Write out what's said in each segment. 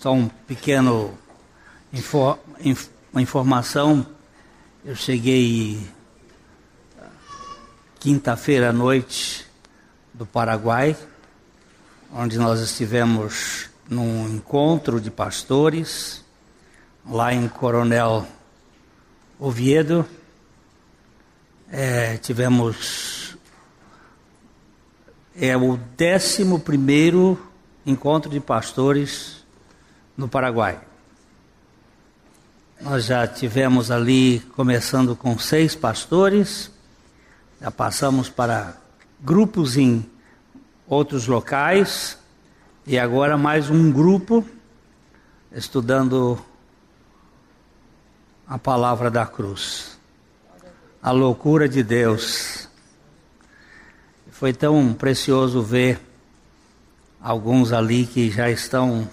Só um pequeno infor, inf, uma informação. Eu cheguei quinta-feira à noite do Paraguai, onde nós estivemos num encontro de pastores, lá em Coronel Oviedo. É, tivemos é o décimo primeiro encontro de pastores no Paraguai. Nós já tivemos ali, começando com seis pastores, já passamos para grupos em outros locais e agora mais um grupo estudando a palavra da cruz. A loucura de Deus. Foi tão precioso ver alguns ali que já estão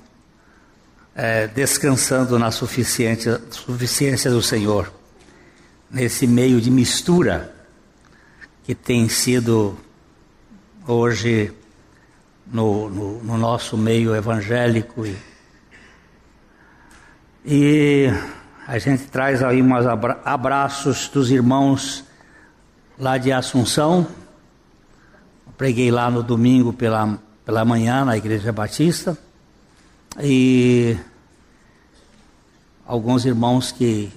é, descansando na suficiência, suficiência do Senhor, nesse meio de mistura que tem sido hoje no, no, no nosso meio evangélico. E, e a gente traz aí abra abraços dos irmãos lá de Assunção. preguei lá no domingo pela, pela manhã na Igreja Batista. E alguns irmãos que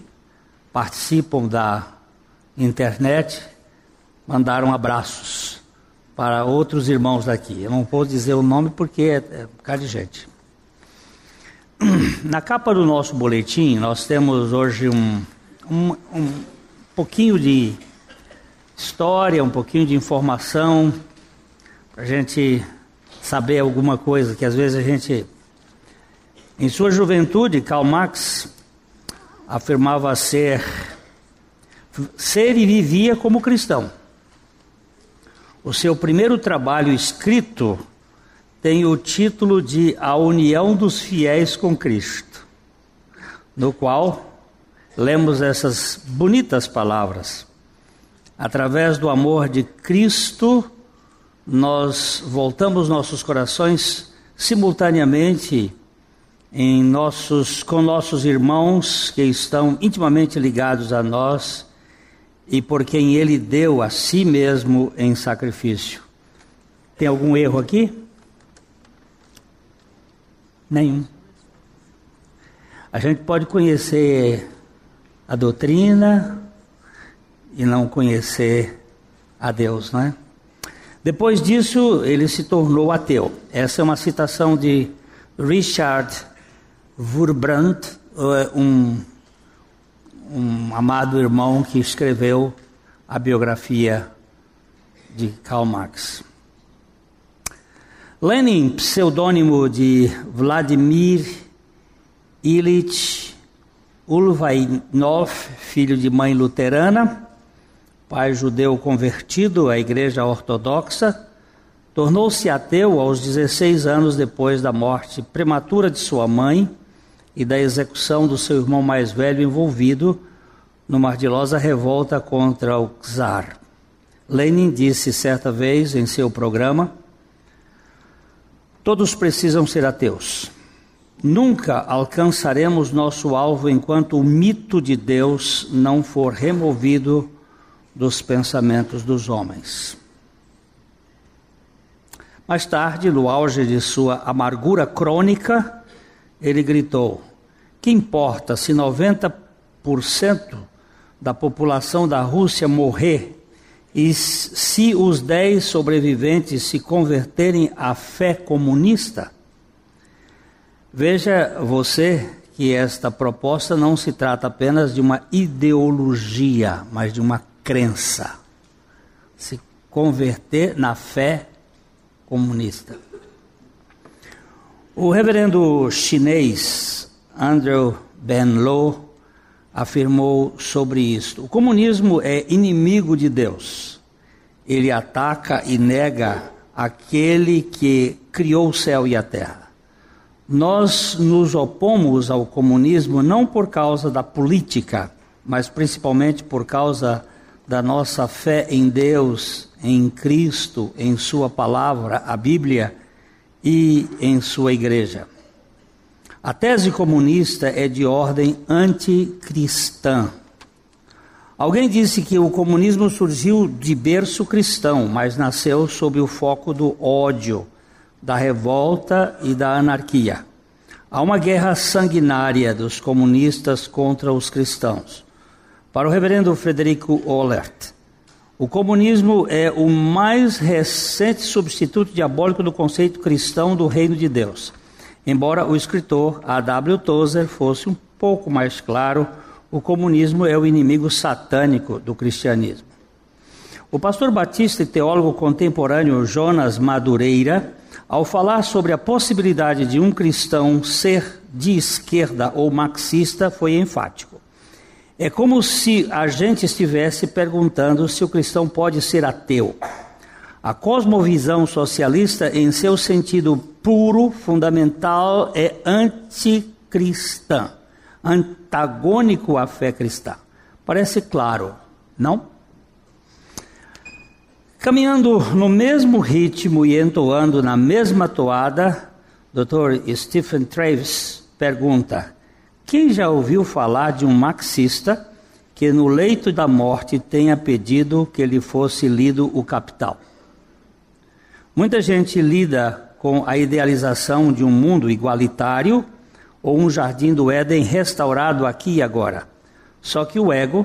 participam da internet mandaram abraços para outros irmãos daqui. Eu não vou dizer o nome porque é, é um bocado de gente. Na capa do nosso boletim, nós temos hoje um, um, um pouquinho de história, um pouquinho de informação, para a gente saber alguma coisa que às vezes a gente em sua juventude, Karl Marx afirmava ser ser e vivia como cristão. O seu primeiro trabalho escrito tem o título de A União dos Fiéis com Cristo, no qual lemos essas bonitas palavras. Através do amor de Cristo, nós voltamos nossos corações simultaneamente em nossos, com nossos irmãos que estão intimamente ligados a nós e por quem Ele deu a si mesmo em sacrifício. Tem algum erro aqui? Nenhum. A gente pode conhecer a doutrina e não conhecer a Deus, não é? Depois disso, ele se tornou ateu. Essa é uma citação de Richard Wurmbrandt, é um, um amado irmão que escreveu a biografia de Karl Marx. Lenin, pseudônimo de Vladimir Ilyich Ulvainov, filho de mãe luterana, pai judeu convertido à igreja ortodoxa, tornou-se ateu aos 16 anos depois da morte prematura de sua mãe e da execução do seu irmão mais velho envolvido numa ardilosa revolta contra o czar. Lenin disse certa vez em seu programa: Todos precisam ser ateus. Nunca alcançaremos nosso alvo enquanto o mito de Deus não for removido dos pensamentos dos homens. Mais tarde, no auge de sua amargura crônica, ele gritou: Que importa se 90% da população da Rússia morrer e se os 10 sobreviventes se converterem à fé comunista? Veja você que esta proposta não se trata apenas de uma ideologia, mas de uma crença. Se converter na fé comunista. O reverendo chinês Andrew Ben Lo afirmou sobre isto: o comunismo é inimigo de Deus. Ele ataca e nega aquele que criou o céu e a terra. Nós nos opomos ao comunismo não por causa da política, mas principalmente por causa da nossa fé em Deus, em Cristo, em Sua palavra, a Bíblia e em sua igreja. A tese comunista é de ordem anticristã. Alguém disse que o comunismo surgiu de berço cristão, mas nasceu sob o foco do ódio, da revolta e da anarquia. Há uma guerra sanguinária dos comunistas contra os cristãos. Para o reverendo Frederico Ollert, o comunismo é o mais recente substituto diabólico do conceito cristão do reino de Deus. Embora o escritor A.W. Tozer fosse um pouco mais claro, o comunismo é o inimigo satânico do cristianismo. O pastor batista e teólogo contemporâneo Jonas Madureira ao falar sobre a possibilidade de um cristão ser de esquerda ou marxista, foi enfático. É como se a gente estivesse perguntando se o cristão pode ser ateu. A cosmovisão socialista, em seu sentido puro, fundamental, é anticristã, antagônico à fé cristã. Parece claro, não? Caminhando no mesmo ritmo e entoando na mesma toada, Dr. Stephen Travis pergunta: Quem já ouviu falar de um marxista que no leito da morte tenha pedido que lhe fosse lido o Capital? Muita gente lida com a idealização de um mundo igualitário ou um jardim do Éden restaurado aqui e agora. Só que o ego,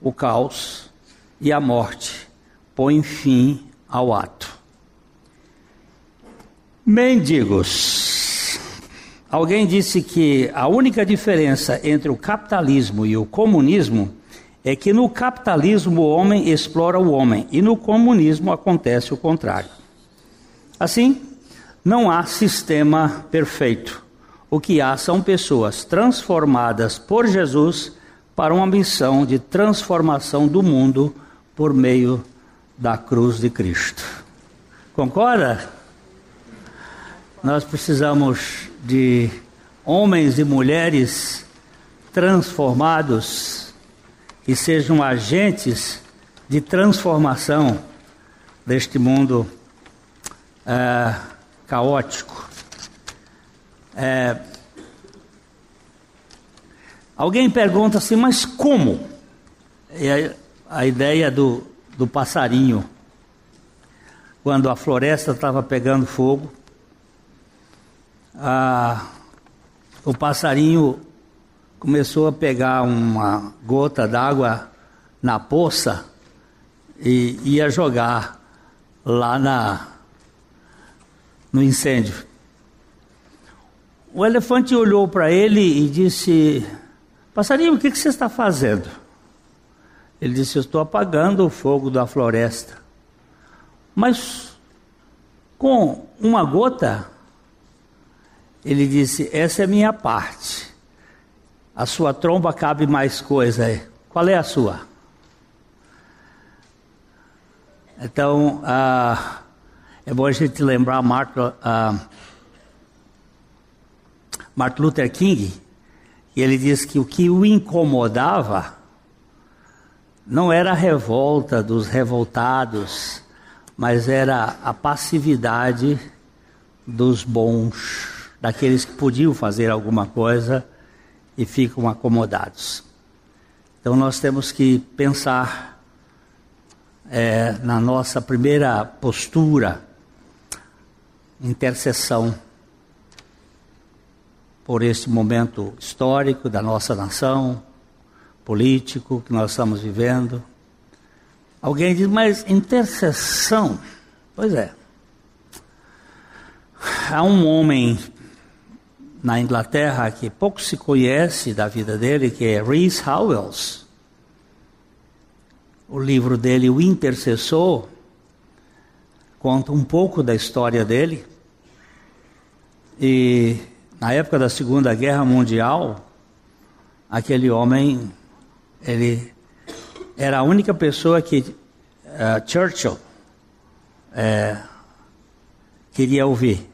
o caos e a morte põe fim ao ato. Mendigos. Alguém disse que a única diferença entre o capitalismo e o comunismo é que no capitalismo o homem explora o homem e no comunismo acontece o contrário. Assim, não há sistema perfeito. O que há são pessoas transformadas por Jesus para uma missão de transformação do mundo por meio da cruz de Cristo. Concorda? Nós precisamos de homens e mulheres transformados que sejam agentes de transformação deste mundo é, caótico. É, alguém pergunta assim, mas como? E a, a ideia do, do passarinho. Quando a floresta estava pegando fogo, o passarinho começou a pegar uma gota d'água na poça e ia jogar lá na, no incêndio. O elefante olhou para ele e disse: Passarinho, o que, que você está fazendo? Ele disse: Eu estou apagando o fogo da floresta. Mas com uma gota, ele disse: Essa é minha parte. A sua tromba cabe mais coisa. Qual é a sua? Então, ah, é bom a gente lembrar Martin, ah, Martin Luther King, e ele disse que o que o incomodava não era a revolta dos revoltados, mas era a passividade dos bons, daqueles que podiam fazer alguma coisa e ficam acomodados. Então nós temos que pensar é, na nossa primeira postura, intercessão por este momento histórico da nossa nação, político que nós estamos vivendo. Alguém diz, mas intercessão? Pois é. Há um homem na Inglaterra que pouco se conhece da vida dele, que é Rees Howells. O livro dele, O Intercessor, conta um pouco da história dele. E na época da Segunda Guerra Mundial, aquele homem ele era a única pessoa que uh, Churchill uh, queria ouvir.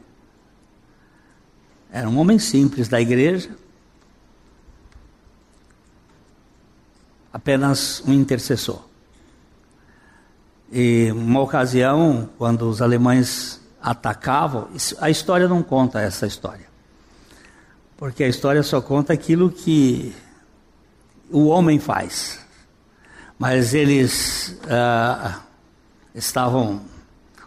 Era um homem simples da igreja, apenas um intercessor. E uma ocasião, quando os alemães atacavam, a história não conta essa história. porque a história só conta aquilo que o homem faz. Mas eles ah, estavam,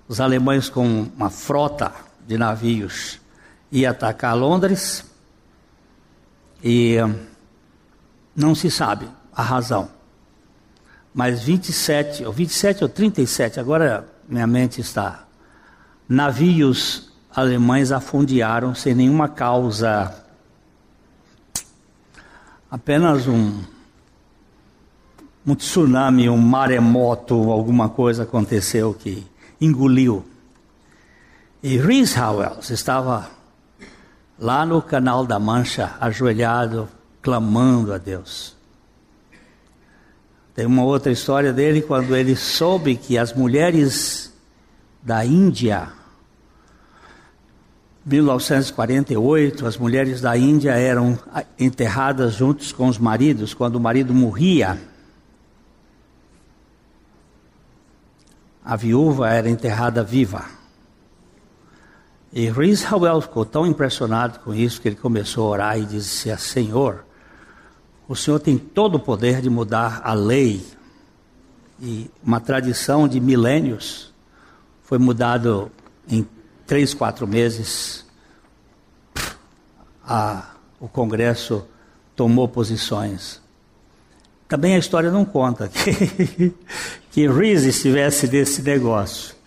os alemães com uma frota de navios, ia atacar Londres e não se sabe a razão. Mas 27, ou 27 ou 37, agora minha mente está. Navios alemães afundearam sem nenhuma causa. Apenas um, um tsunami, um maremoto, alguma coisa aconteceu que engoliu. E Rhys Howells estava lá no canal da Mancha, ajoelhado, clamando a Deus. Tem uma outra história dele quando ele soube que as mulheres da Índia, 1948, as mulheres da Índia eram enterradas juntos com os maridos quando o marido morria. A viúva era enterrada viva. E Rhys Howell ficou tão impressionado com isso que ele começou a orar e disse: Senhor, o Senhor tem todo o poder de mudar a lei. E uma tradição de milênios foi mudado em três, quatro meses. A, o Congresso tomou posições. Também a história não conta que, que estivesse desse negócio.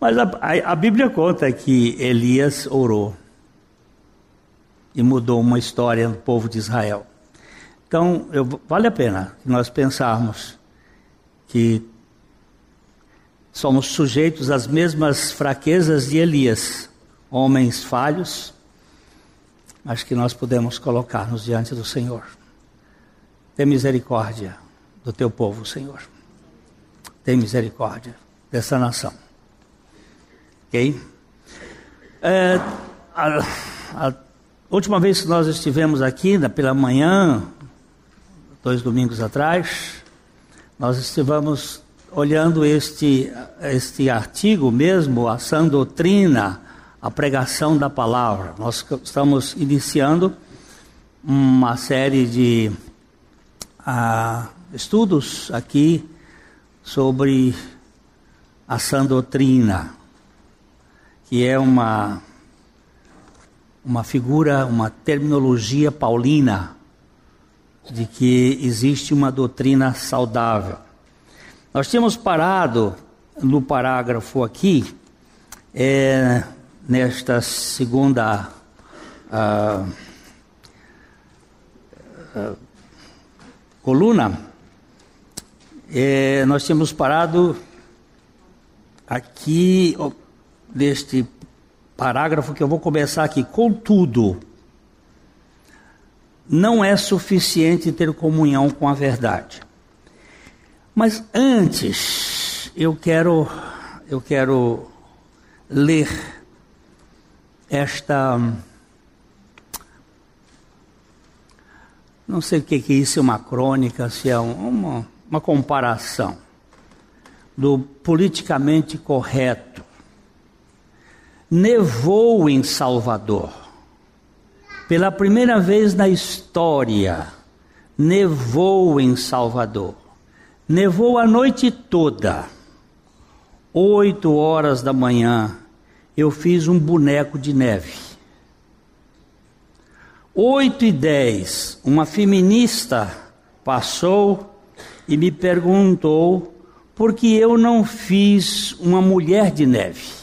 Mas a, a, a Bíblia conta que Elias orou e mudou uma história do povo de Israel. Então, eu, vale a pena nós pensarmos que somos sujeitos às mesmas fraquezas de Elias, homens falhos, mas que nós podemos colocar-nos diante do Senhor. Tem misericórdia do teu povo, Senhor. Tem misericórdia dessa nação. Ok? É, a, a última vez que nós estivemos aqui, pela manhã, dois domingos atrás, nós estivemos olhando este, este artigo mesmo, a sã doutrina, a pregação da palavra. Nós estamos iniciando uma série de estudos aqui sobre a sã doutrina, que é uma, uma figura, uma terminologia paulina de que existe uma doutrina saudável. Nós tínhamos parado no parágrafo aqui, é, nesta segunda uh, uh, coluna, é, nós tínhamos parado aqui, neste parágrafo que eu vou começar aqui, contudo, não é suficiente ter comunhão com a verdade. Mas antes, eu quero eu quero ler esta não sei o que é isso, é uma crônica, se é uma, uma comparação do politicamente correto. Nevou em Salvador pela primeira vez na história, nevou em Salvador. Nevou a noite toda. Oito horas da manhã, eu fiz um boneco de neve. Oito e dez, uma feminista passou e me perguntou por que eu não fiz uma mulher de neve.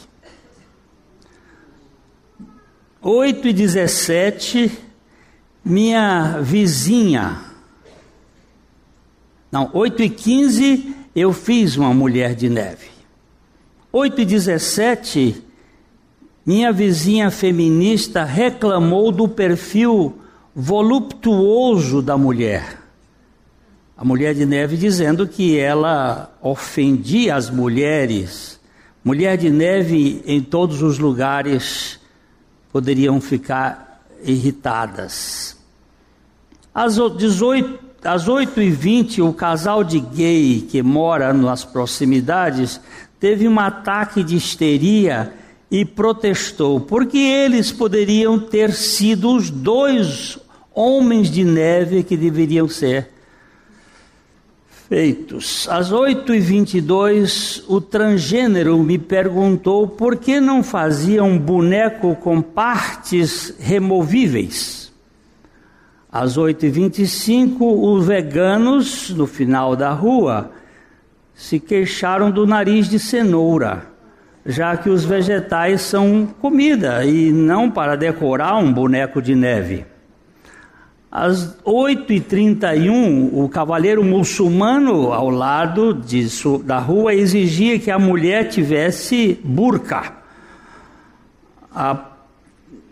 8 e 17, minha vizinha. Não, 8 e 15, eu fiz uma mulher de neve. 8 e 17, minha vizinha feminista reclamou do perfil voluptuoso da mulher. A mulher de neve dizendo que ela ofendia as mulheres. Mulher de neve em todos os lugares poderiam ficar irritadas. Às 18, às 8h20, o casal de gay que mora nas proximidades teve um ataque de histeria e protestou, porque eles poderiam ter sido os dois homens de neve que deveriam ser feitos. Às 8h22, o transgênero me perguntou por que não fazia um boneco com partes removíveis. Às 8h25, os veganos, no final da rua, se queixaram do nariz de cenoura, já que os vegetais são comida e não para decorar um boneco de neve. Às 8h31, o cavaleiro muçulmano ao lado de, da rua exigia que a mulher tivesse burca. Às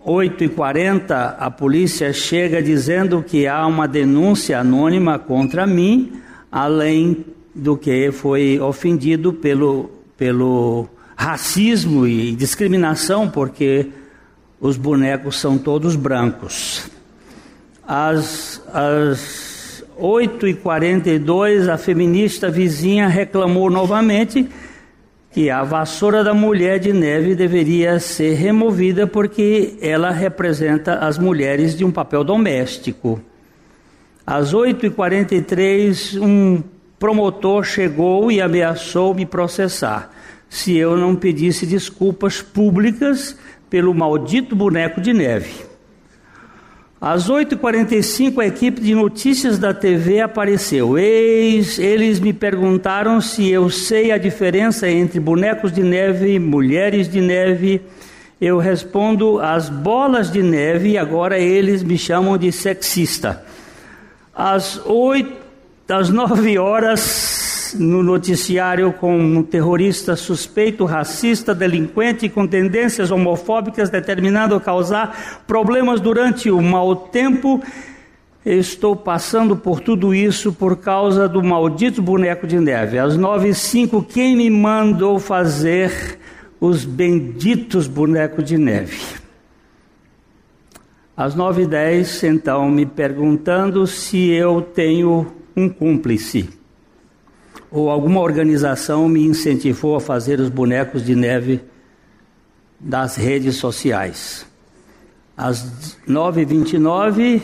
8h40, a polícia chega dizendo que há uma denúncia anônima contra mim, além do que foi ofendido pelo, pelo racismo e discriminação, porque os bonecos são todos brancos. Às, às 8h42, a feminista vizinha reclamou novamente que a vassoura da mulher de neve deveria ser removida porque ela representa as mulheres de um papel doméstico. Às 8h43, um promotor chegou e ameaçou me processar se eu não pedisse desculpas públicas pelo maldito boneco de neve. Às 8h45, a equipe de notícias da TV apareceu. Eis, eles me perguntaram se eu sei a diferença entre bonecos de neve e mulheres de neve. Eu respondo as bolas de neve e agora eles me chamam de sexista. Às 8, às 9 horas, no noticiário com um terrorista suspeito, racista, delinquente com tendências homofóbicas determinado a causar problemas durante o mau tempo. estou passando por tudo isso por causa do maldito boneco de neve. Às nove e cinco, quem me mandou fazer os benditos bonecos de neve? Às nove e dez, então, me perguntando se eu tenho um cúmplice ou alguma organização me incentivou a fazer os bonecos de neve das redes sociais. Às 9h29,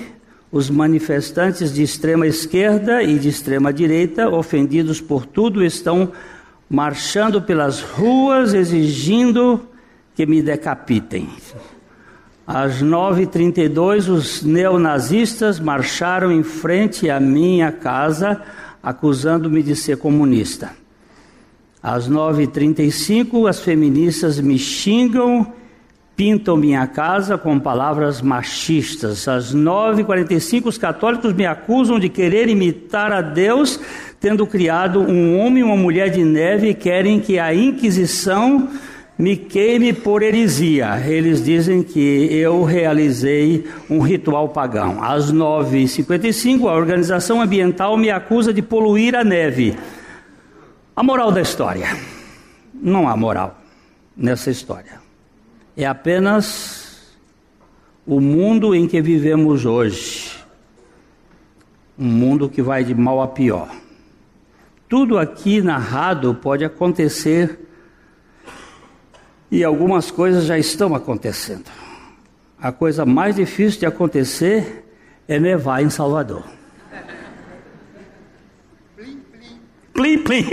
os manifestantes de extrema esquerda e de extrema direita, ofendidos por tudo, estão marchando pelas ruas exigindo que me decapitem. Às 9h32, os neonazistas marcharam em frente à minha casa acusando-me de ser comunista. Às 9h35, as feministas me xingam, pintam minha casa com palavras machistas. Às 9h45, os católicos me acusam de querer imitar a Deus, tendo criado um homem e uma mulher de neve, e querem que a Inquisição me queime por heresia. Eles dizem que eu realizei um ritual pagão. Às 9h55, a organização ambiental me acusa de poluir a neve. A moral da história: não há moral nessa história. É apenas o mundo em que vivemos hoje. Um mundo que vai de mal a pior. Tudo aqui narrado pode acontecer e algumas coisas já estão acontecendo. A coisa mais difícil de acontecer é nevar em Salvador. Plim, plim. Plim, plim.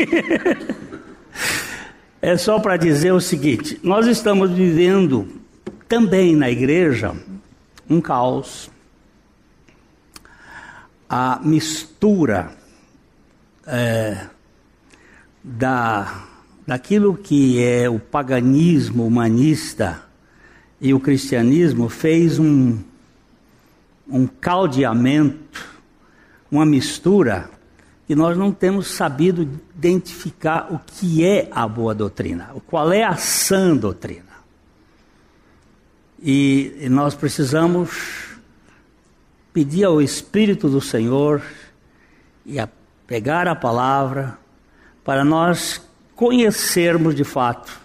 É só para dizer o seguinte: nós estamos vivendo também na igreja um caos. A mistura é, da daquilo que é o paganismo humanista e o cristianismo fez um, um caldeamento, uma mistura, que nós não temos sabido identificar o que é a boa doutrina, qual é a sã doutrina. E, e nós precisamos pedir ao Espírito do Senhor e a pegar a palavra para nós conhecermos de fato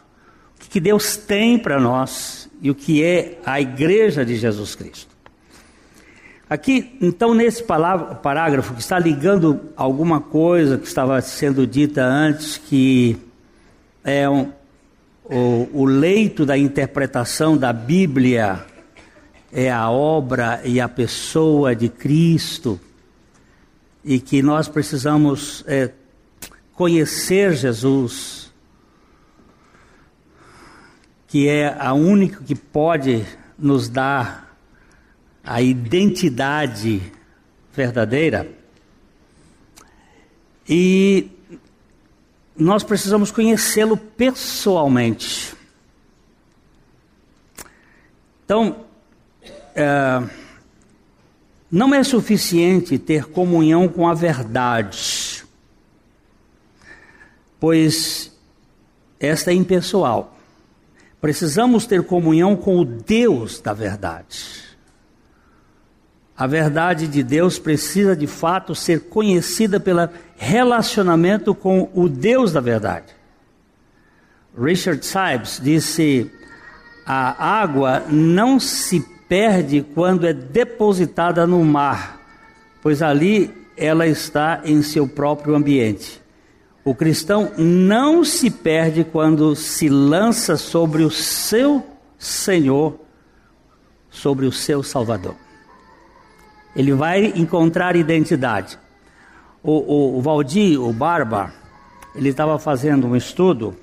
o que Deus tem para nós e o que é a igreja de Jesus Cristo. Aqui, então, nesse parágrafo que está ligando alguma coisa que estava sendo dita antes, que é um, o, o leito da interpretação da Bíblia é a obra e a pessoa de Cristo e que nós precisamos é, conhecer Jesus, que é a única que pode nos dar a identidade verdadeira. E nós precisamos conhecê-lo pessoalmente. Então, é, não é suficiente ter comunhão com a verdade, pois esta é impessoal. Precisamos ter comunhão com o Deus da verdade. A verdade de Deus precisa de fato ser conhecida pelo relacionamento com o Deus da verdade. Richard Sibes disse: a água não se perde quando é depositada no mar, pois ali ela está em seu próprio ambiente. O cristão não se perde quando se lança sobre o seu Senhor, sobre o seu Salvador. Ele vai encontrar identidade. O, o, Valdir, o Barba, ele estava fazendo um estudo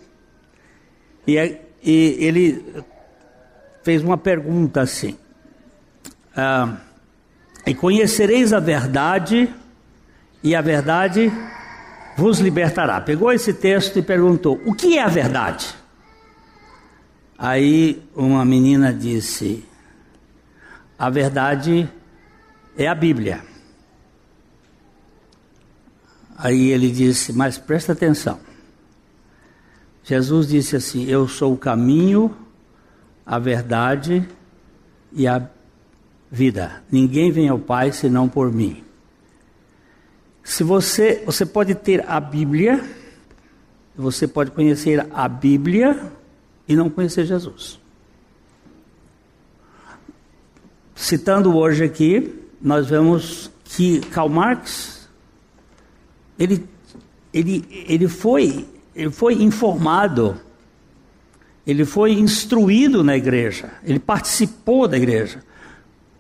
e, e, ele fez uma pergunta assim: ah, E conhecereis a verdade, e a verdade vos libertará. Pegou esse texto e perguntou: O que é a verdade? Aí uma menina disse: A verdade é a Bíblia. Aí ele disse: Mas presta atenção. Jesus disse assim: Eu sou o caminho, a verdade e a vida. Ninguém vem ao Pai senão por mim. Se você, você pode ter a Bíblia, você pode conhecer a Bíblia e não conhecer Jesus. Citando hoje aqui, nós vemos que Karl Marx ele, ele, ele, foi, ele foi informado, ele foi instruído na igreja, ele participou da igreja.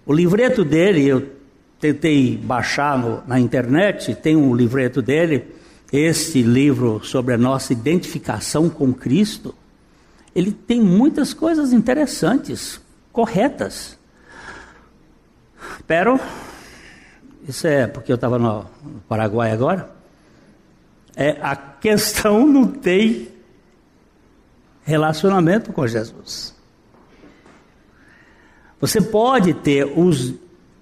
O livreto dele, eu tentei baixar no, na internet, tem um livreto dele, esse livro sobre a nossa identificação com Cristo. Ele tem muitas coisas interessantes, corretas. Pero, isso é porque eu estava no Paraguai agora, é a questão não tem relacionamento com Jesus. Você pode ter os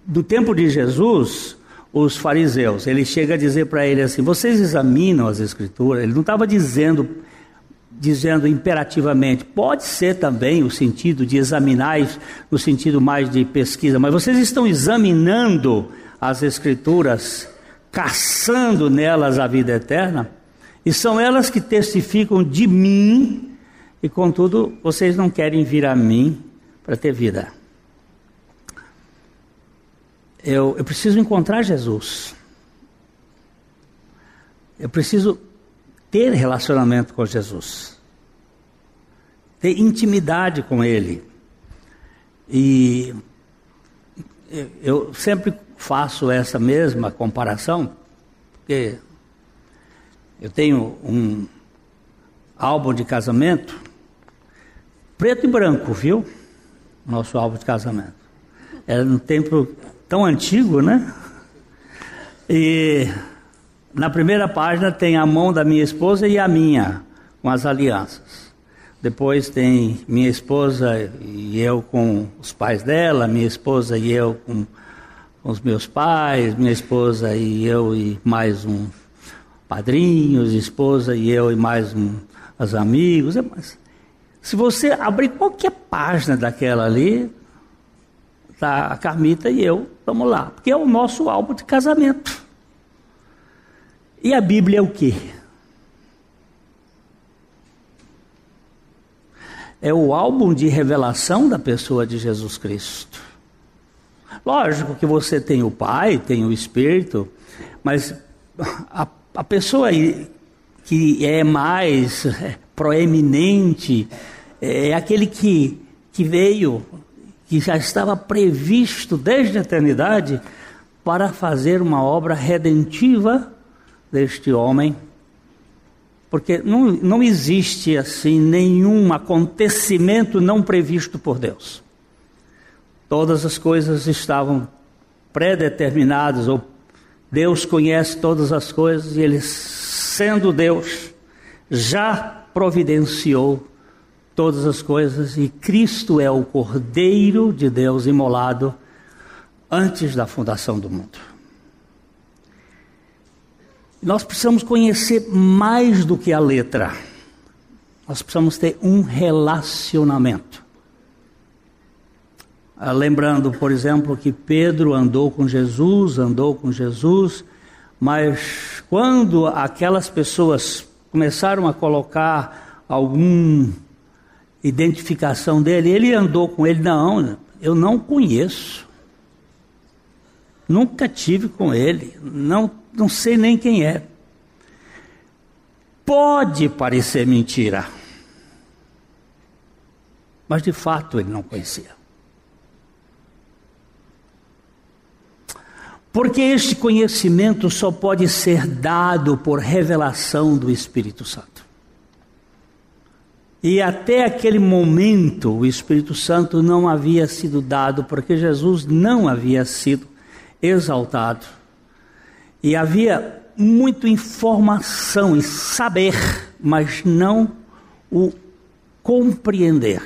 do tempo de Jesus, os fariseus, ele chega a dizer para ele assim: vocês examinam as escrituras. Ele não estava dizendo dizendo imperativamente, pode ser também o sentido de examinar, no sentido mais de pesquisa, mas vocês estão examinando as Escrituras, caçando nelas a vida eterna, e são elas que testificam de mim, e contudo vocês não querem vir a mim para ter vida. Eu, eu preciso encontrar Jesus. Eu preciso ter relacionamento com Jesus, ter intimidade com Ele. E eu sempre faço essa mesma comparação, porque eu tenho um álbum de casamento, preto e branco, viu? Nosso álbum de casamento. Era num tempo tão antigo, né? E na primeira página tem a mão da minha esposa e a minha, com as alianças. Depois tem minha esposa e eu com os pais dela, minha esposa e eu com, os meus pais, minha esposa e eu e mais um padrinhos, esposa e eu e mais um os amigos. É se você abrir qualquer página daquela ali, tá a Carmita e eu, vamos lá, porque é o nosso álbum de casamento. E a Bíblia é o quê? É o álbum de revelação da pessoa de Jesus Cristo. Lógico que você tem o Pai, tem o Espírito, mas a, a pessoa que é mais proeminente é aquele que, que veio, que já estava previsto desde a eternidade para fazer uma obra redentiva deste homem. Porque não, não existe assim nenhum acontecimento não previsto por Deus. Todas as coisas estavam predeterminadas, ou Deus conhece todas as coisas e Ele, sendo Deus, já providenciou todas as coisas e Cristo é o Cordeiro de Deus imolado antes da fundação do mundo. Nós precisamos conhecer mais do que a letra. Nós precisamos ter um relacionamento. Ah, lembrando, por exemplo, que Pedro andou com Jesus, andou com Jesus, mas quando aquelas pessoas começaram a colocar alguma identificação dele, ele andou com ele, não, eu não conheço. Nunca tive com ele, não, não sei nem quem é. Pode parecer mentira, mas de fato ele não conhecia. Porque este conhecimento só pode ser dado por revelação do Espírito Santo. E até aquele momento o Espírito Santo não havia sido dado, porque Jesus não havia sido exaltado. E havia muita informação e saber, mas não o compreender.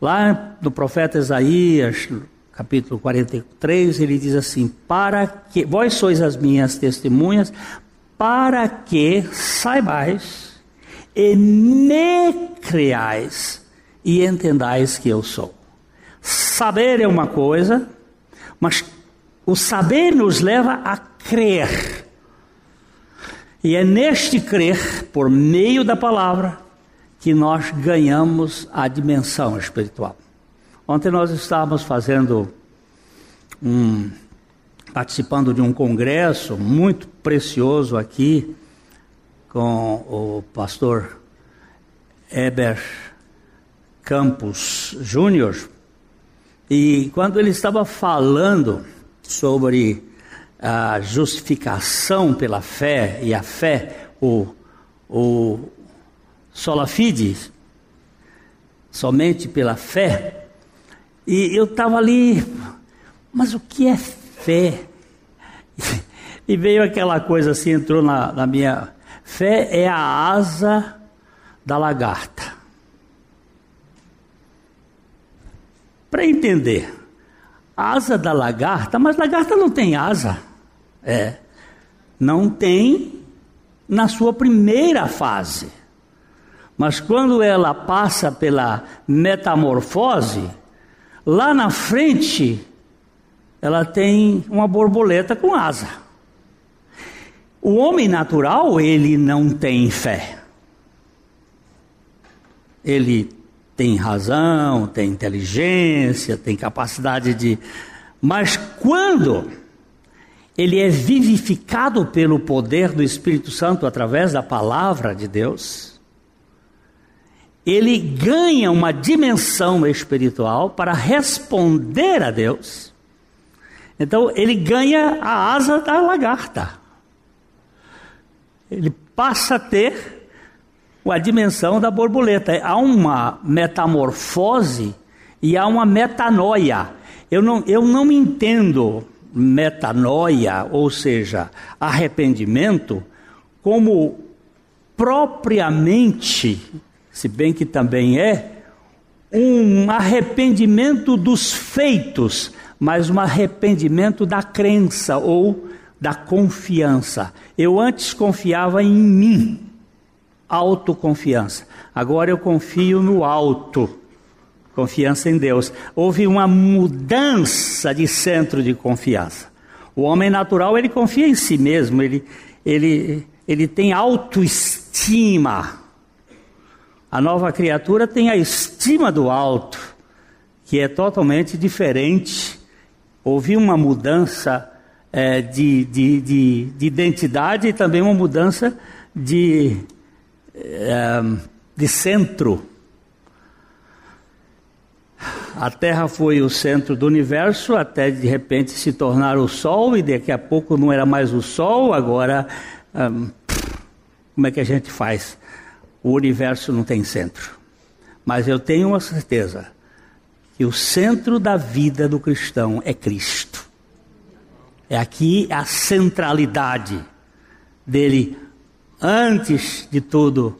Lá no profeta Isaías, capítulo 43, ele diz assim: Para que vós sois as minhas testemunhas, para que saibais e me creais e entendais que eu sou. Saber é uma coisa, mas o saber nos leva a crer. E é neste crer, por meio da palavra, que nós ganhamos a dimensão espiritual. Ontem nós estávamos fazendo um participando de um congresso muito precioso aqui com o pastor Eber Campos Júnior. E quando ele estava falando sobre a justificação pela fé e a fé, o, o sola fide, somente pela fé, e eu estava ali, mas o que é fé? E veio aquela coisa assim, entrou na, na minha. Fé é a asa da lagarta. Para entender, asa da lagarta, mas lagarta não tem asa. É. Não tem na sua primeira fase. Mas quando ela passa pela metamorfose, lá na frente ela tem uma borboleta com asa. O homem natural, ele não tem fé. Ele tem razão, tem inteligência, tem capacidade de. Mas quando ele é vivificado pelo poder do Espírito Santo através da palavra de Deus, ele ganha uma dimensão espiritual para responder a Deus. Então ele ganha a asa da lagarta. Ele passa a ter a dimensão da borboleta. Há uma metamorfose e há uma metanoia. Eu não, eu não entendo metanoia, ou seja, arrependimento, como propriamente, se bem que também é, um arrependimento dos feitos, mas um arrependimento da crença ou da confiança. Eu antes confiava em mim autoconfiança. Agora eu confio no alto, confiança em Deus. Houve uma mudança de centro de confiança. O homem natural, ele confia em si mesmo, ele, ele, ele tem autoestima. A nova criatura tem a estima do alto, que é totalmente diferente. Houve uma mudança é, de, de, de, de identidade e também uma mudança de, de centro. a Terra foi o centro do universo até de repente se tornar o Sol e daqui a pouco não era mais o Sol, agora hum, como é que a gente faz? O universo não tem centro. Mas eu tenho uma certeza que o centro da vida do cristão é Cristo. É aqui a centralidade dele antes de tudo.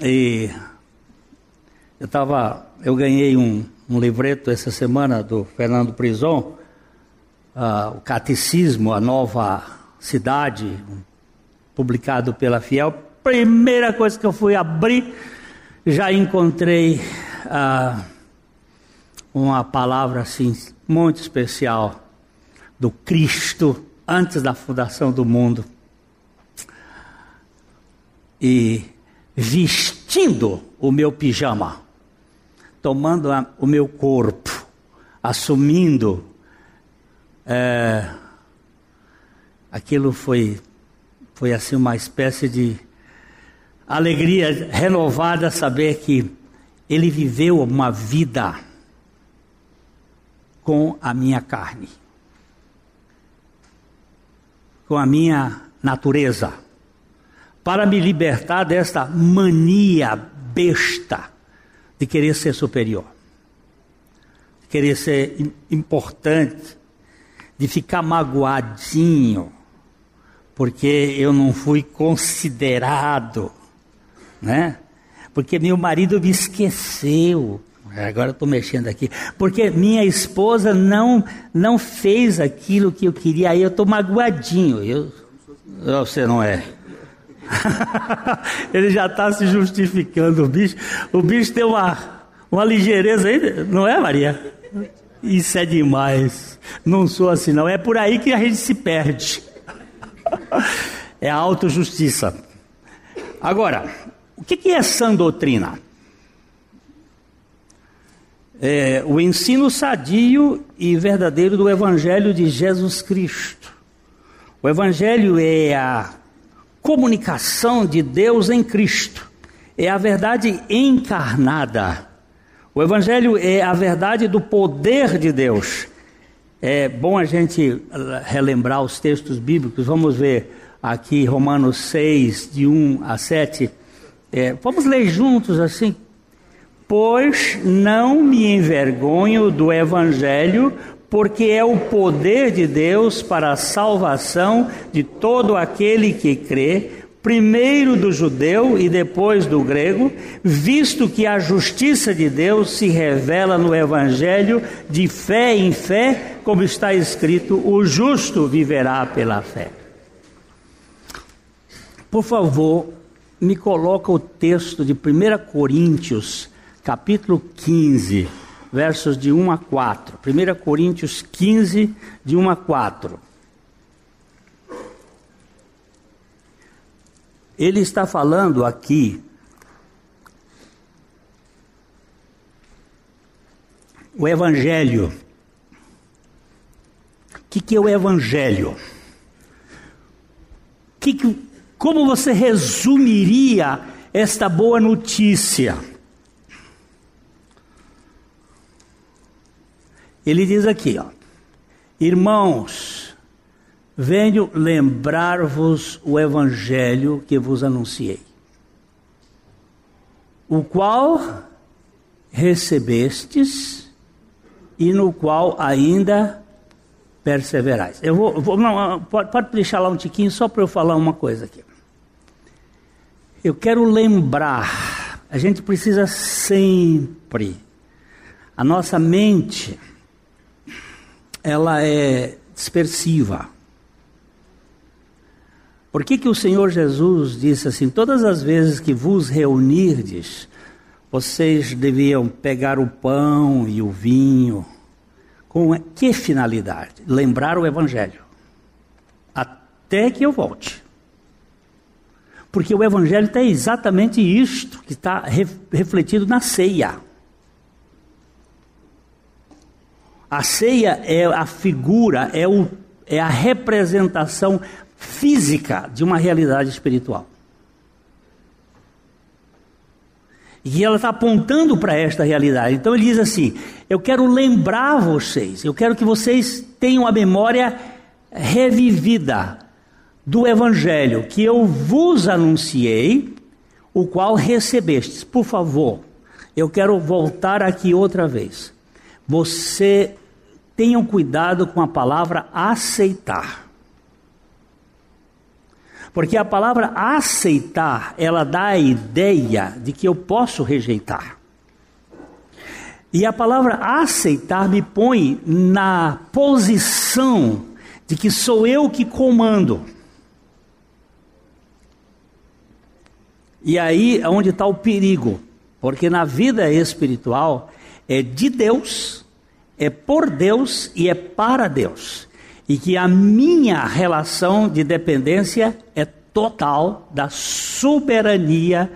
E eu estava, eu ganhei um, um livreto essa semana do Fernando Prison, uh, o Catecismo, a Nova Cidade, publicado pela Fiel. Primeira coisa que eu fui abrir, já encontrei uh, uma palavra assim muito especial do Cristo antes da fundação do mundo e vestindo o meu pijama, tomando a, o meu corpo, assumindo. É, aquilo foi, foi assim uma espécie de alegria renovada saber que ele viveu uma vida com a minha carne, com a minha natureza para me libertar desta mania besta de querer ser superior, de querer ser importante, de ficar magoadinho, porque eu não fui considerado, né? Porque meu marido me esqueceu. Agora estou mexendo aqui. Porque minha esposa não não fez aquilo que eu queria. Aí eu estou magoadinho. Eu, você não é. Ele já está se justificando, o bicho. O bicho tem uma, uma ligeireza aí, não é, Maria? Isso é demais. Não sou assim, não. É por aí que a gente se perde. É a autojustiça. Agora, o que é sã doutrina? É o ensino sadio e verdadeiro do Evangelho de Jesus Cristo. O Evangelho é a comunicação de Deus em Cristo. É a verdade encarnada. O Evangelho é a verdade do poder de Deus. É bom a gente relembrar os textos bíblicos. Vamos ver aqui Romanos 6, de 1 a 7. É, vamos ler juntos assim. Pois não me envergonho do Evangelho, porque é o poder de Deus para a salvação de todo aquele que crê, primeiro do judeu e depois do grego, visto que a justiça de Deus se revela no Evangelho de fé em fé, como está escrito: o justo viverá pela fé. Por favor, me coloca o texto de 1 Coríntios, capítulo 15 versos de 1 a 4. 1 Coríntios 15, de 1 a 4. Ele está falando aqui o Evangelho. O que, que é o Evangelho? Que que, como você resumiria esta boa notícia? Ele diz aqui, ó, irmãos, venho lembrar-vos o evangelho que vos anunciei, o qual recebestes e no qual ainda perseverais. Eu vou, vou não, pode, pode deixar lá um tiquinho só para eu falar uma coisa aqui. Eu quero lembrar, a gente precisa sempre, a nossa mente ela é dispersiva. Por que, que o Senhor Jesus disse assim: todas as vezes que vos reunirdes, vocês deviam pegar o pão e o vinho? Com que finalidade? Lembrar o Evangelho. Até que eu volte. Porque o Evangelho tem exatamente isto que está refletido na ceia. A ceia é a figura, é, o, é a representação física de uma realidade espiritual. E ela está apontando para esta realidade. Então ele diz assim: Eu quero lembrar vocês, eu quero que vocês tenham a memória revivida do Evangelho que eu vos anunciei, o qual recebestes. Por favor, eu quero voltar aqui outra vez. Você tenham cuidado com a palavra aceitar. Porque a palavra aceitar, ela dá a ideia de que eu posso rejeitar. E a palavra aceitar me põe na posição de que sou eu que comando. E aí é onde está o perigo, porque na vida espiritual é de Deus, é por Deus e é para Deus e que a minha relação de dependência é total da soberania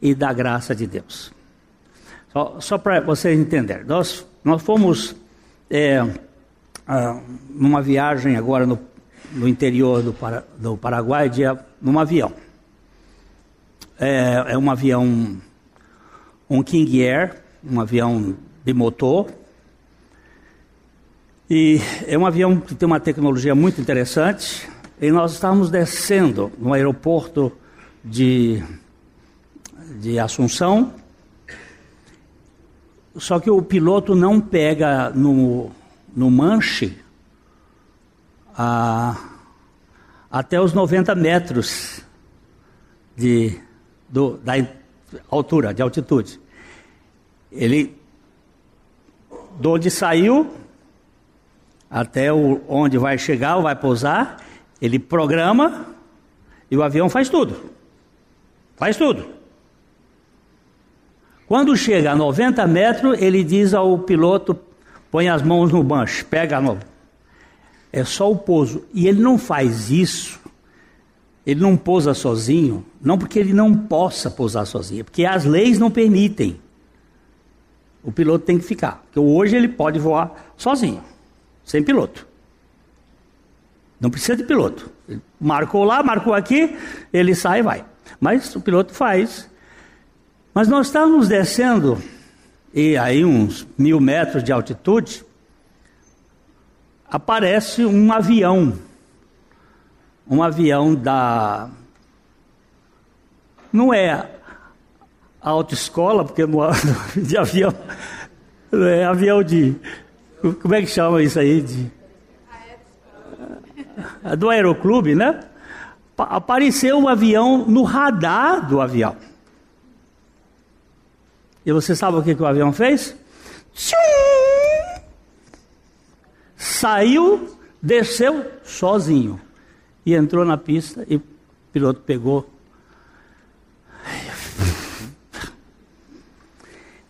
e da graça de Deus. Só, só para vocês entenderem, nós, nós fomos é, ah, numa viagem agora no, no interior do, do Paraguai, de, num avião. É, é um avião, um King Air, um avião de motor, e é um avião que tem uma tecnologia muito interessante. E nós estávamos descendo no aeroporto de, de Assunção. Só que o piloto não pega no, no manche a, até os 90 metros de, do, da altura, de altitude. Ele, de onde saiu, até o, onde vai chegar ou vai pousar, ele programa e o avião faz tudo. Faz tudo. Quando chega a 90 metros, ele diz ao piloto: põe as mãos no bancho, pega a mão. É só o pouso. E ele não faz isso, ele não pousa sozinho, não porque ele não possa pousar sozinho, porque as leis não permitem. O piloto tem que ficar. Porque hoje ele pode voar sozinho sem piloto. Não precisa de piloto. Marcou lá, marcou aqui, ele sai e vai. Mas o piloto faz. Mas nós estávamos descendo, e aí uns mil metros de altitude, aparece um avião. Um avião da. Não é autoescola, porque de avião. É avião de, como é que chama isso aí? De... Do aeroclube, né? Apareceu um avião no radar do avião. E você sabe o que, que o avião fez? Saiu, desceu sozinho. E entrou na pista e o piloto pegou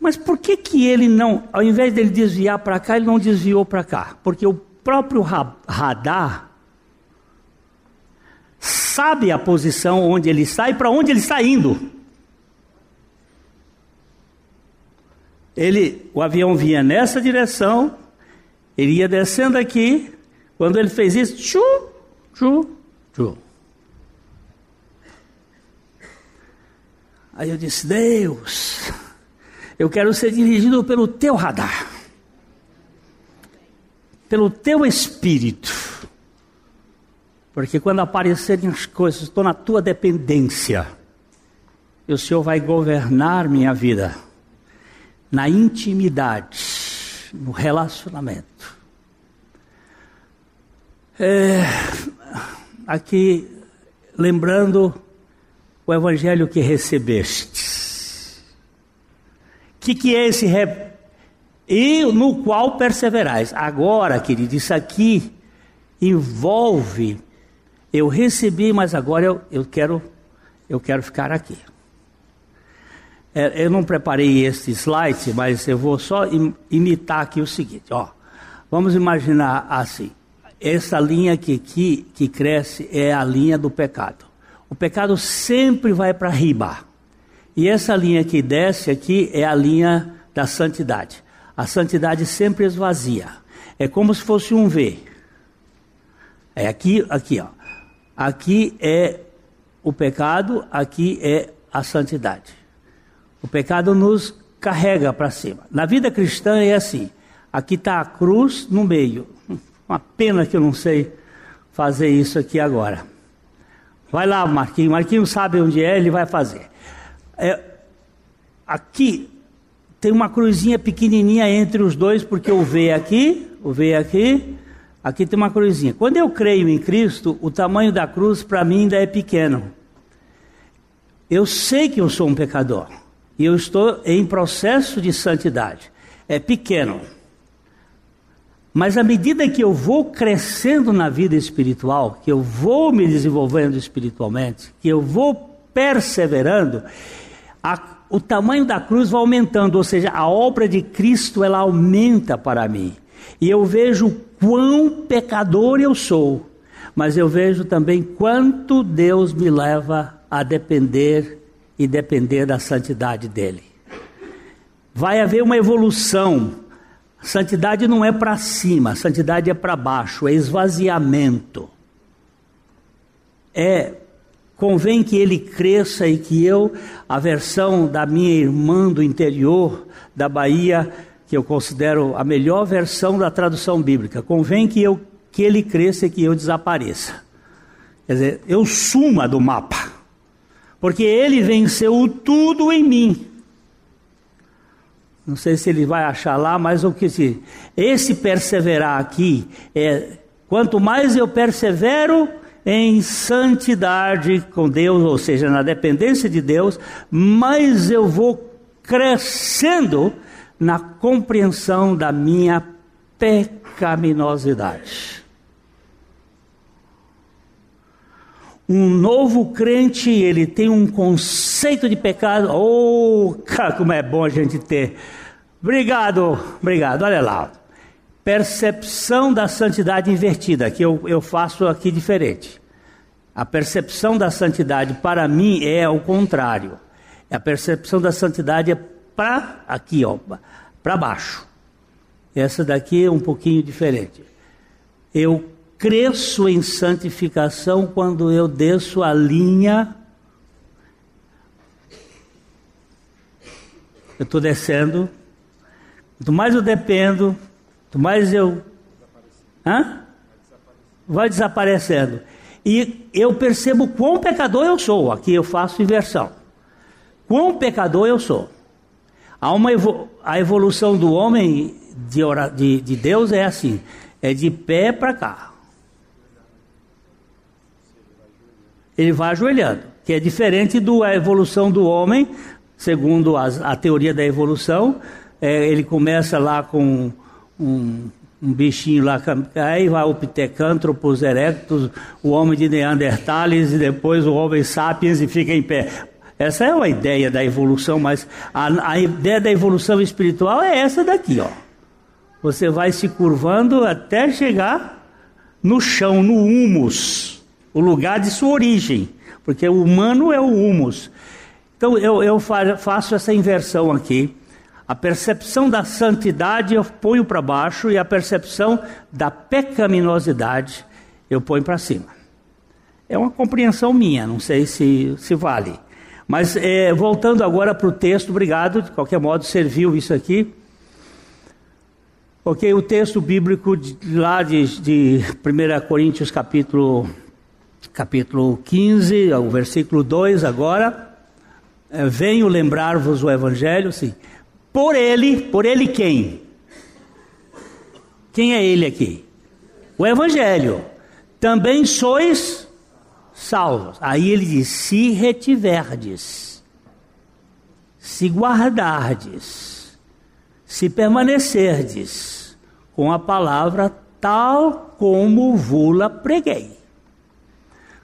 Mas por que que ele não, ao invés dele desviar para cá, ele não desviou para cá? Porque o próprio radar sabe a posição onde ele está e para onde ele está indo. Ele, o avião vinha nessa direção, ele ia descendo aqui. Quando ele fez isso, tchu, tchu, tchu. Aí eu disse: Deus, eu quero ser dirigido pelo teu radar, pelo teu espírito. Porque quando aparecerem as coisas, estou na tua dependência. E o Senhor vai governar minha vida na intimidade, no relacionamento. É, aqui, lembrando o evangelho que recebeste que, que é esse re... e no qual perseverais? Agora, querido, isso aqui envolve eu recebi, mas agora eu, eu quero eu quero ficar aqui. É, eu não preparei este slide, mas eu vou só imitar aqui o seguinte, ó. Vamos imaginar assim. Essa linha aqui, que, que cresce é a linha do pecado. O pecado sempre vai para riba. E essa linha que desce aqui é a linha da santidade. A santidade sempre esvazia. É como se fosse um V. É aqui, aqui, ó. Aqui é o pecado, aqui é a santidade. O pecado nos carrega para cima. Na vida cristã é assim. Aqui está a cruz no meio. Uma pena que eu não sei fazer isso aqui agora. Vai lá, Marquinhos. Marquinhos sabe onde é, ele vai fazer. É, aqui tem uma cruzinha pequenininha entre os dois, porque o V aqui, o V aqui, aqui tem uma cruzinha. Quando eu creio em Cristo, o tamanho da cruz para mim ainda é pequeno. Eu sei que eu sou um pecador e eu estou em processo de santidade. É pequeno. Mas à medida que eu vou crescendo na vida espiritual, que eu vou me desenvolvendo espiritualmente, que eu vou perseverando, a, o tamanho da cruz vai aumentando, ou seja, a obra de Cristo ela aumenta para mim. E eu vejo quão pecador eu sou, mas eu vejo também quanto Deus me leva a depender e depender da santidade dele. Vai haver uma evolução. Santidade não é para cima, santidade é para baixo, é esvaziamento. É convém que ele cresça e que eu, a versão da minha irmã do interior da Bahia, que eu considero a melhor versão da tradução bíblica, convém que eu que ele cresça e que eu desapareça. Quer dizer, eu suma do mapa porque ele venceu tudo em mim. Não sei se ele vai achar lá, mas o que se esse perseverar aqui é quanto mais eu persevero em santidade com Deus, ou seja, na dependência de Deus, mais eu vou crescendo na compreensão da minha pecaminosidade. Um novo crente, ele tem um conceito de pecado. Oh, cara, como é bom a gente ter. Obrigado, obrigado. Olha lá. Percepção da santidade invertida, que eu, eu faço aqui diferente. A percepção da santidade para mim é o contrário. A percepção da santidade é para aqui, ó, para baixo. Essa daqui é um pouquinho diferente. Eu cresço em santificação quando eu desço a linha. Eu estou descendo. Quanto mais eu dependo, mais eu. Hã? Vai desaparecendo. E eu percebo quão pecador eu sou. Aqui eu faço inversão. Quão pecador eu sou. Há uma evo... a evolução do homem de, de, de Deus é assim: é de pé para cá. ele vai ajoelhando, que é diferente da evolução do homem, segundo a, a teoria da evolução. É, ele começa lá com um, um bichinho lá, aí vai o Pitecantropus erectus, o homem de Neandertales, e depois o homem sapiens e fica em pé. Essa é uma ideia da evolução, mas a, a ideia da evolução espiritual é essa daqui, ó. Você vai se curvando até chegar no chão, no humus o lugar de sua origem, porque o humano é o humus. Então eu, eu faço essa inversão aqui. A percepção da santidade eu ponho para baixo e a percepção da pecaminosidade eu ponho para cima. É uma compreensão minha, não sei se, se vale. Mas é, voltando agora para o texto, obrigado, de qualquer modo serviu isso aqui. Ok, o texto bíblico de, lá de, de 1 Coríntios capítulo capítulo 15, o versículo 2 agora. É, venho lembrar-vos o Evangelho, sim. Por ele, por ele quem? Quem é ele aqui? O Evangelho. Também sois salvos. Aí ele diz: se retiverdes, se guardardes, se permanecerdes com a palavra tal como vula preguei.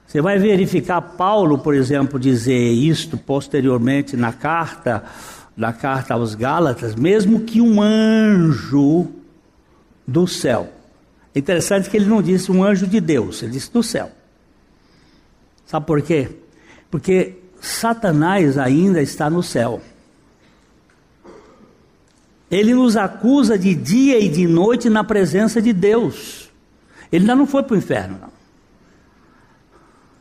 Você vai verificar Paulo, por exemplo, dizer isto posteriormente na carta, na carta aos Gálatas, mesmo que um anjo do céu. É interessante que ele não disse um anjo de Deus, ele disse do céu. Sabe por quê? Porque Satanás ainda está no céu. Ele nos acusa de dia e de noite na presença de Deus. Ele ainda não foi para o inferno, não.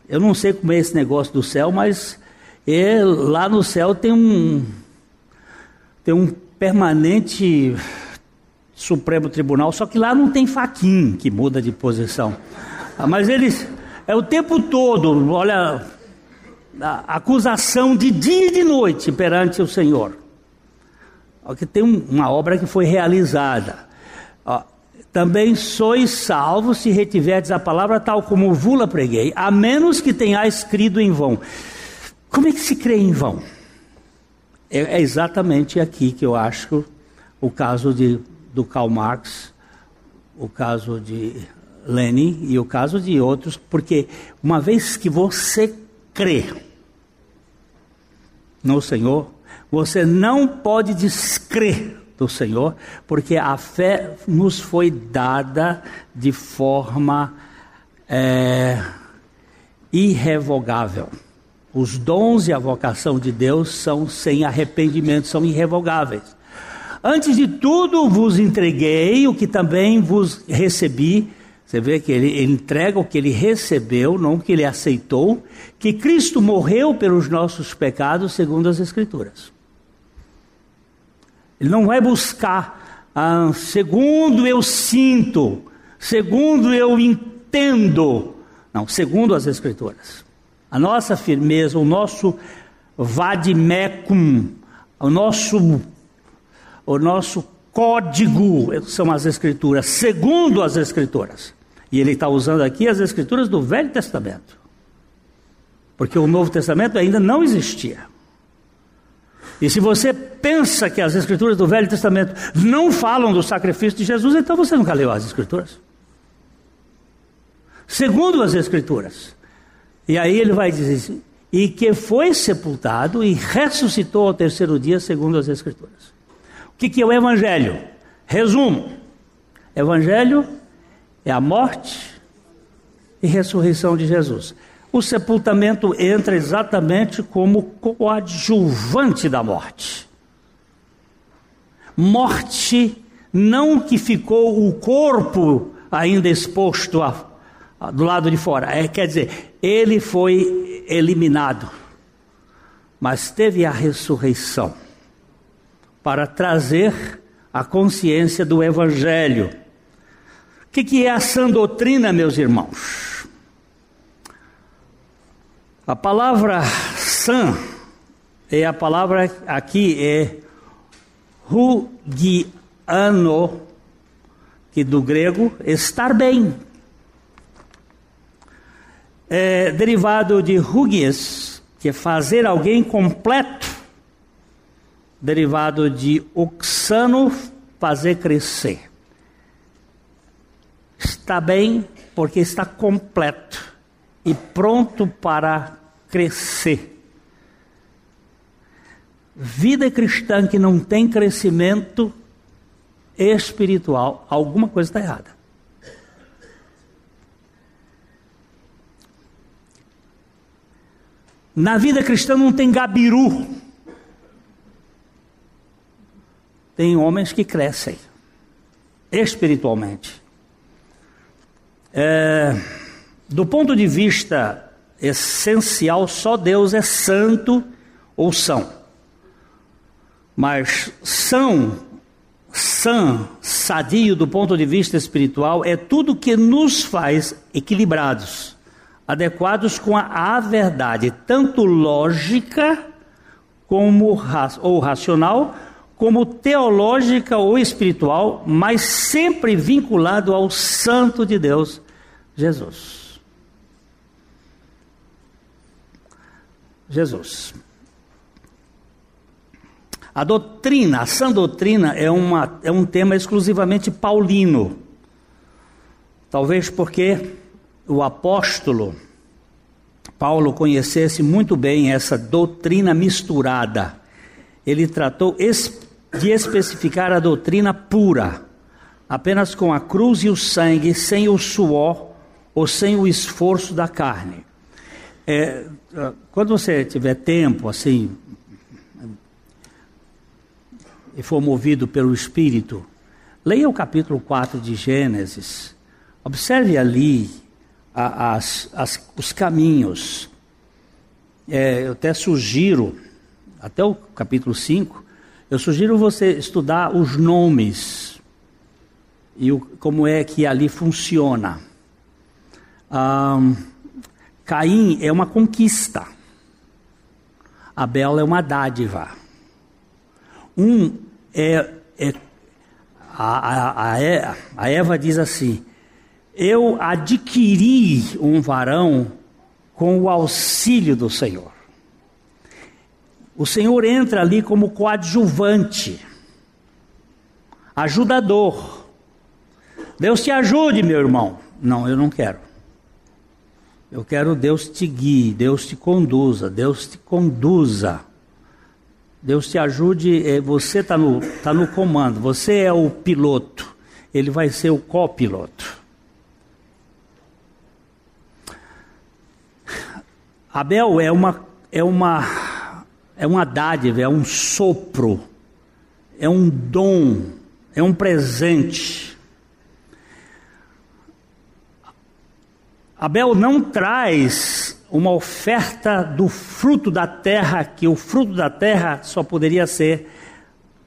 Eu não sei como é esse negócio do céu, mas é, lá no céu tem um, tem um permanente Supremo Tribunal, só que lá não tem faquin que muda de posição. Mas eles é o tempo todo, olha, acusação de dia e de noite perante o Senhor. Porque tem uma obra que foi realizada. Também sois salvos se retiverdes a palavra tal como vula preguei, a menos que tenhais crido em vão. Como é que se crê em vão? É, é exatamente aqui que eu acho o caso de, do Karl Marx, o caso de Lenin e o caso de outros, porque uma vez que você crê no Senhor, você não pode descrer do Senhor, porque a fé nos foi dada de forma é, irrevogável. Os dons e a vocação de Deus são sem arrependimento, são irrevogáveis. Antes de tudo vos entreguei o que também vos recebi. Você vê que ele, ele entrega o que ele recebeu, não o que ele aceitou, que Cristo morreu pelos nossos pecados, segundo as Escrituras. Ele não vai buscar, ah, segundo eu sinto, segundo eu entendo. Não, segundo as Escrituras. A nossa firmeza, o nosso vadimecum, o nosso, o nosso código são as Escrituras, segundo as Escrituras. E ele está usando aqui as Escrituras do Velho Testamento. Porque o Novo Testamento ainda não existia. E se você pensa que as Escrituras do Velho Testamento não falam do sacrifício de Jesus, então você nunca leu as Escrituras. Segundo as Escrituras, e aí ele vai dizer assim, e que foi sepultado e ressuscitou ao terceiro dia, segundo as Escrituras. O que, que é o Evangelho? Resumo: Evangelho é a morte e ressurreição de Jesus. O sepultamento entra exatamente como coadjuvante da morte. Morte não que ficou o corpo ainda exposto a, do lado de fora, é, quer dizer, ele foi eliminado, mas teve a ressurreição para trazer a consciência do Evangelho. O que, que é a sã doutrina, meus irmãos? A palavra sã é a palavra aqui é rugiano, que do grego estar bem, é derivado de rugies, que é fazer alguém completo, derivado de oxano, fazer crescer. Está bem porque está completo e pronto para crescer. Vida cristã que não tem crescimento espiritual, alguma coisa está errada. Na vida cristã não tem gabiru. Tem homens que crescem espiritualmente. É, do ponto de vista essencial, só Deus é santo ou são. Mas são, sã, sadio do ponto de vista espiritual, é tudo que nos faz equilibrados adequados com a, a verdade, tanto lógica como ou racional, como teológica ou espiritual, mas sempre vinculado ao Santo de Deus, Jesus. Jesus. A doutrina, a sã doutrina é, uma, é um tema exclusivamente paulino. Talvez porque o apóstolo Paulo conhecesse muito bem essa doutrina misturada. Ele tratou de especificar a doutrina pura, apenas com a cruz e o sangue, sem o suor ou sem o esforço da carne. É, quando você tiver tempo, assim, e for movido pelo Espírito, leia o capítulo 4 de Gênesis. Observe ali as, as, os caminhos. É, eu até sugiro, até o capítulo 5, Eu sugiro você estudar os nomes e o, como é que ali funciona. Um, Caim é uma conquista, Abel é uma dádiva. Um é, é a, a, a Eva diz assim: Eu adquiri um varão com o auxílio do Senhor. O Senhor entra ali como coadjuvante, ajudador. Deus te ajude, meu irmão. Não, eu não quero. Eu quero Deus te guie, Deus te conduza, Deus te conduza. Deus te ajude, é, você está no, tá no comando, você é o piloto, ele vai ser o copiloto. Abel é uma, é uma é uma dádiva, é um sopro, é um dom, é um presente. Abel não traz uma oferta do fruto da terra, que o fruto da terra só poderia ser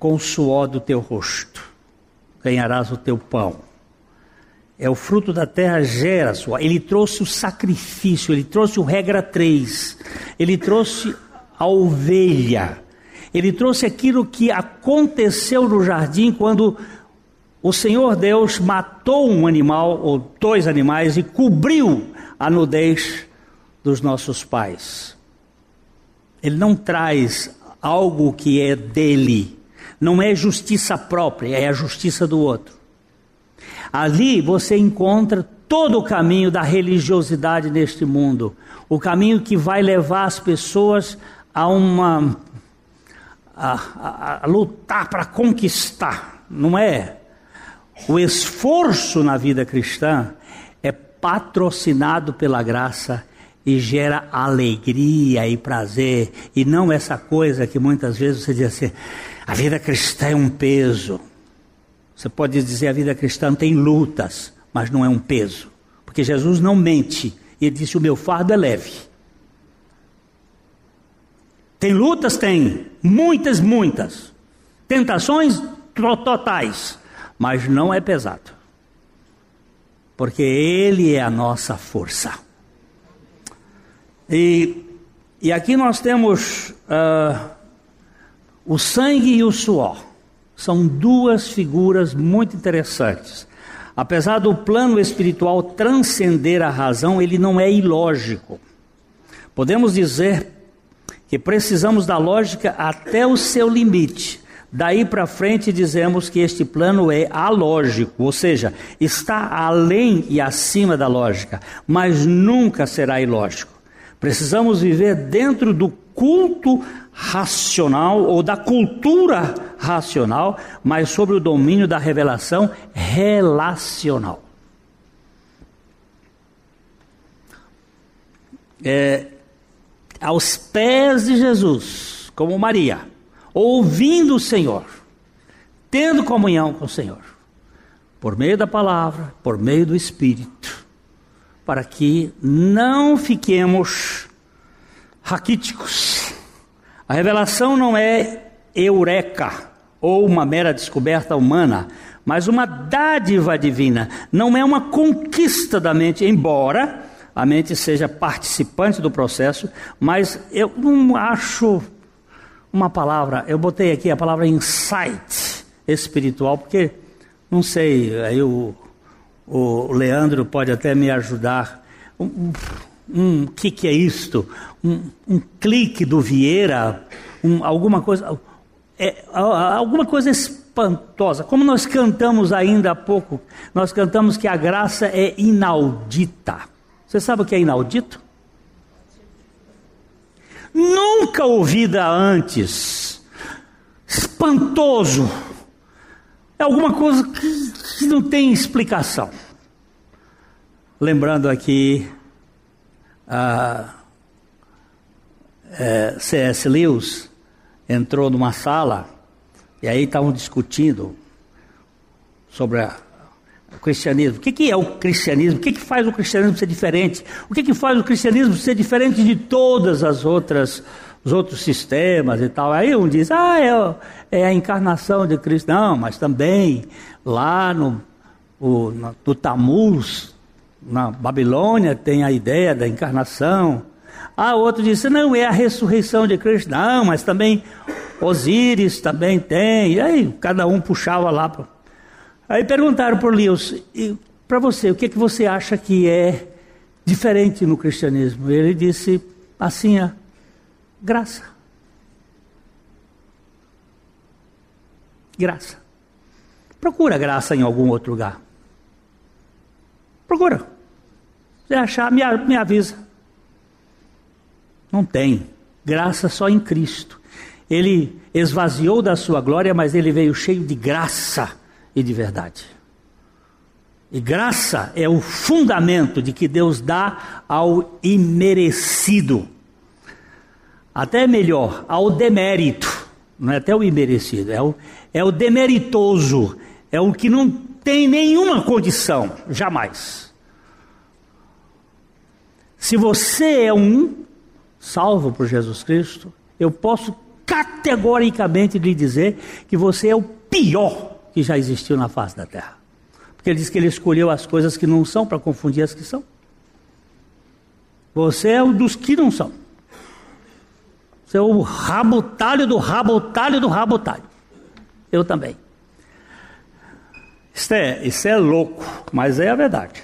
com o suor do teu rosto. Ganharás o teu pão. É o fruto da terra gera suor. Ele trouxe o sacrifício, ele trouxe o regra 3. Ele trouxe a ovelha. Ele trouxe aquilo que aconteceu no jardim quando o Senhor Deus matou um animal ou dois animais e cobriu a nudez dos nossos pais. Ele não traz algo que é dele, não é justiça própria, é a justiça do outro. Ali você encontra todo o caminho da religiosidade neste mundo, o caminho que vai levar as pessoas a uma a, a, a lutar para conquistar, não é? O esforço na vida cristã é patrocinado pela graça e gera alegria e prazer, e não essa coisa que muitas vezes você diz assim: a vida cristã é um peso. Você pode dizer a vida cristã tem lutas, mas não é um peso, porque Jesus não mente. Ele disse: o meu fardo é leve. Tem lutas? Tem. Muitas, muitas. Tentações totais. Mas não é pesado. Porque Ele é a nossa força. E, e aqui nós temos uh, o sangue e o suor. São duas figuras muito interessantes. Apesar do plano espiritual transcender a razão, ele não é ilógico. Podemos dizer que precisamos da lógica até o seu limite. Daí para frente dizemos que este plano é alógico, ou seja, está além e acima da lógica, mas nunca será ilógico. Precisamos viver dentro do culto racional ou da cultura racional, mas sobre o domínio da revelação relacional. É, aos pés de Jesus, como Maria, ouvindo o Senhor, tendo comunhão com o Senhor, por meio da palavra, por meio do Espírito, para que não fiquemos raquíticos. A revelação não é eureka ou uma mera descoberta humana, mas uma dádiva divina, não é uma conquista da mente, embora a mente seja participante do processo, mas eu não acho uma palavra, eu botei aqui a palavra insight espiritual, porque não sei, aí o, o Leandro pode até me ajudar. Um, que que é isto? Um, um clique do Vieira, um, alguma coisa, é, alguma coisa espantosa. Como nós cantamos ainda há pouco, nós cantamos que a graça é inaudita. Você sabe o que é inaudito? Nunca ouvida antes. Espantoso. É alguma coisa que, que não tem explicação. Lembrando aqui a é, C.S. Lewis entrou numa sala e aí estavam discutindo sobre a o cristianismo. O que, que é o cristianismo? O que, que faz o cristianismo ser diferente? O que, que faz o cristianismo ser diferente de todas as outras os outros sistemas e tal. Aí um diz, ah, é, é a encarnação de Cristo. Não, mas também lá no, o, no, no na Babilônia, tem a ideia da encarnação. Ah, outro disse, não, é a ressurreição de Cristo. Não, mas também Osíris também tem. E aí cada um puxava lá. Aí perguntaram o Lewis, para você, o que, que você acha que é diferente no cristianismo? Ele disse assim, a graça. Graça. Procura graça em algum outro lugar. Procura. Se achar, me, me avisa. Não tem. Graça só em Cristo. Ele esvaziou da sua glória, mas ele veio cheio de graça e de verdade. E graça é o fundamento de que Deus dá ao imerecido. Até melhor, ao demérito. Não é até o imerecido, é o, é o demeritoso. É o que não tem nenhuma condição, jamais. Se você é um salvo por Jesus Cristo, eu posso categoricamente lhe dizer que você é o pior que já existiu na face da terra. Porque ele diz que ele escolheu as coisas que não são para confundir as que são. Você é um dos que não são. Você é o rabotalho do rabotalho do rabotalho. Eu também. Isso é, isso é louco, mas é a verdade.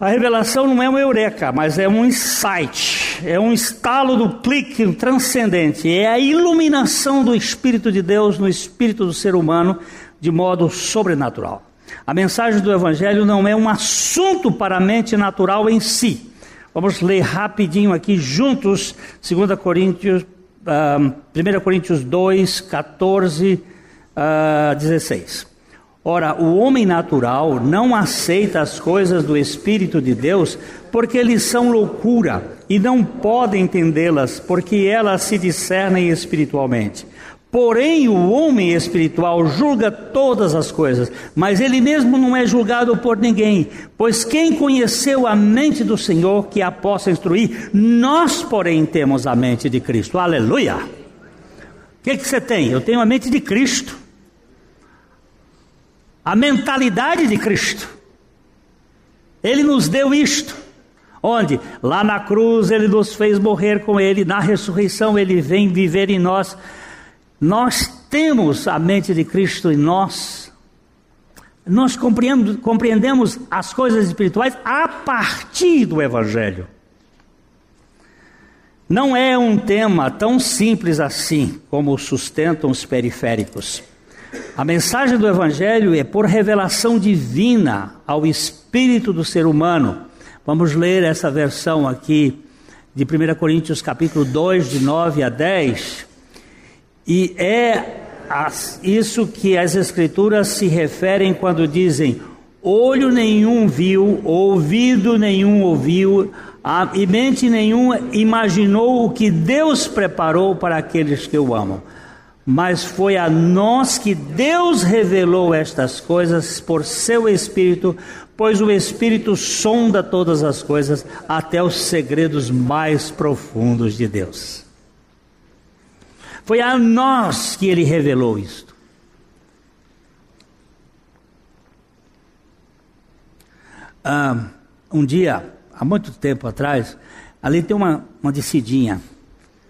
A revelação não é um eureka, mas é um insight, é um estalo do clique transcendente, é a iluminação do Espírito de Deus no espírito do ser humano de modo sobrenatural. A mensagem do Evangelho não é um assunto para a mente natural em si. Vamos ler rapidinho aqui juntos, 2 Coríntios, uh, 1 Coríntios 2, 14, uh, 16. Ora, o homem natural não aceita as coisas do Espírito de Deus porque eles são loucura e não pode entendê-las porque elas se discernem espiritualmente. Porém, o homem espiritual julga todas as coisas, mas ele mesmo não é julgado por ninguém, pois quem conheceu a mente do Senhor que a possa instruir, nós, porém, temos a mente de Cristo. Aleluia! O que, que você tem? Eu tenho a mente de Cristo a mentalidade de Cristo. Ele nos deu isto. Onde? Lá na cruz ele nos fez morrer com ele, na ressurreição ele vem viver em nós. Nós temos a mente de Cristo em nós. Nós compreendemos, as coisas espirituais a partir do Evangelho. Não é um tema tão simples assim como sustentam os periféricos. A mensagem do Evangelho é por revelação divina ao espírito do ser humano. Vamos ler essa versão aqui de 1 Coríntios capítulo 2, de 9 a 10. E é isso que as Escrituras se referem quando dizem: olho nenhum viu, ouvido nenhum ouviu, e mente nenhuma imaginou o que Deus preparou para aqueles que o amam mas foi a nós que Deus revelou estas coisas por seu Espírito, pois o Espírito sonda todas as coisas, até os segredos mais profundos de Deus. Foi a nós que ele revelou isto. Ah, um dia, há muito tempo atrás, ali tem uma, uma descidinha.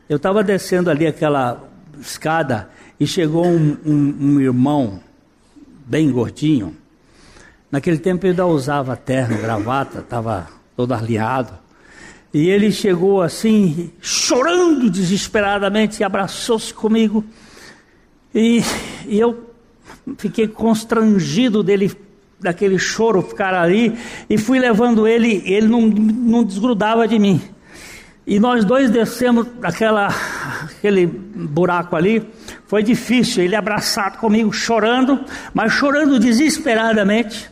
Eu estava descendo ali aquela escada e chegou um, um, um irmão bem gordinho. Naquele tempo ele ainda usava terno, gravata, estava todo arliado. E ele chegou assim, chorando desesperadamente, e abraçou-se comigo. E, e, eu fiquei constrangido dele, daquele choro ficar ali, e fui levando ele, ele não, não desgrudava de mim. E nós dois descemos aquele buraco ali. Foi difícil, ele abraçado comigo, chorando, mas chorando desesperadamente.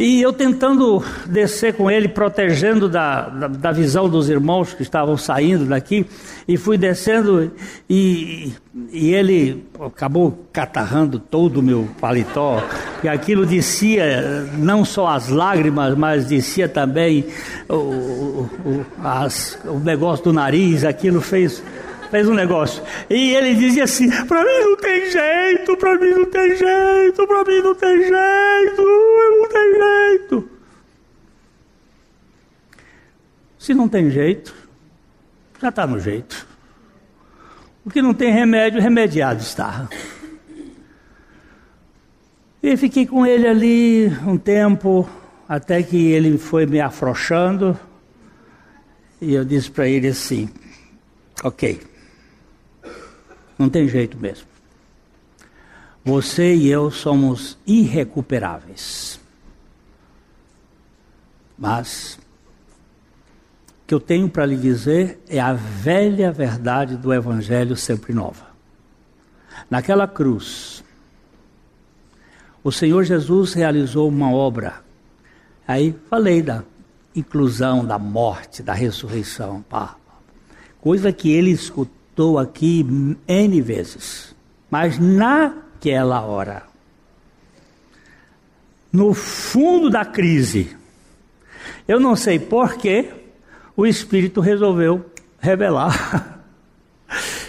E eu tentando descer com ele, protegendo da, da, da, visão dos irmãos que estavam saindo daqui, e fui descendo, e, e ele acabou catarrando todo o meu paletó, que aquilo descia não só as lágrimas, mas descia também o, o, as, o negócio do nariz, aquilo fez, fez um negócio. E ele dizia assim: para mim não tem jeito, para mim não tem jeito, para mim não tem jeito, não tem jeito. Se não tem jeito, já está no jeito. O que não tem remédio, remediado está. E fiquei com ele ali um tempo, até que ele foi me afrouxando. E eu disse para ele assim: Ok, não tem jeito mesmo. Você e eu somos irrecuperáveis. Mas o que eu tenho para lhe dizer é a velha verdade do Evangelho sempre nova. Naquela cruz, o Senhor Jesus realizou uma obra. Aí falei da inclusão, da morte, da ressurreição. Pá. Coisa que ele escutou aqui N vezes. Mas naquela hora, no fundo da crise, eu não sei porquê, o Espírito resolveu revelar.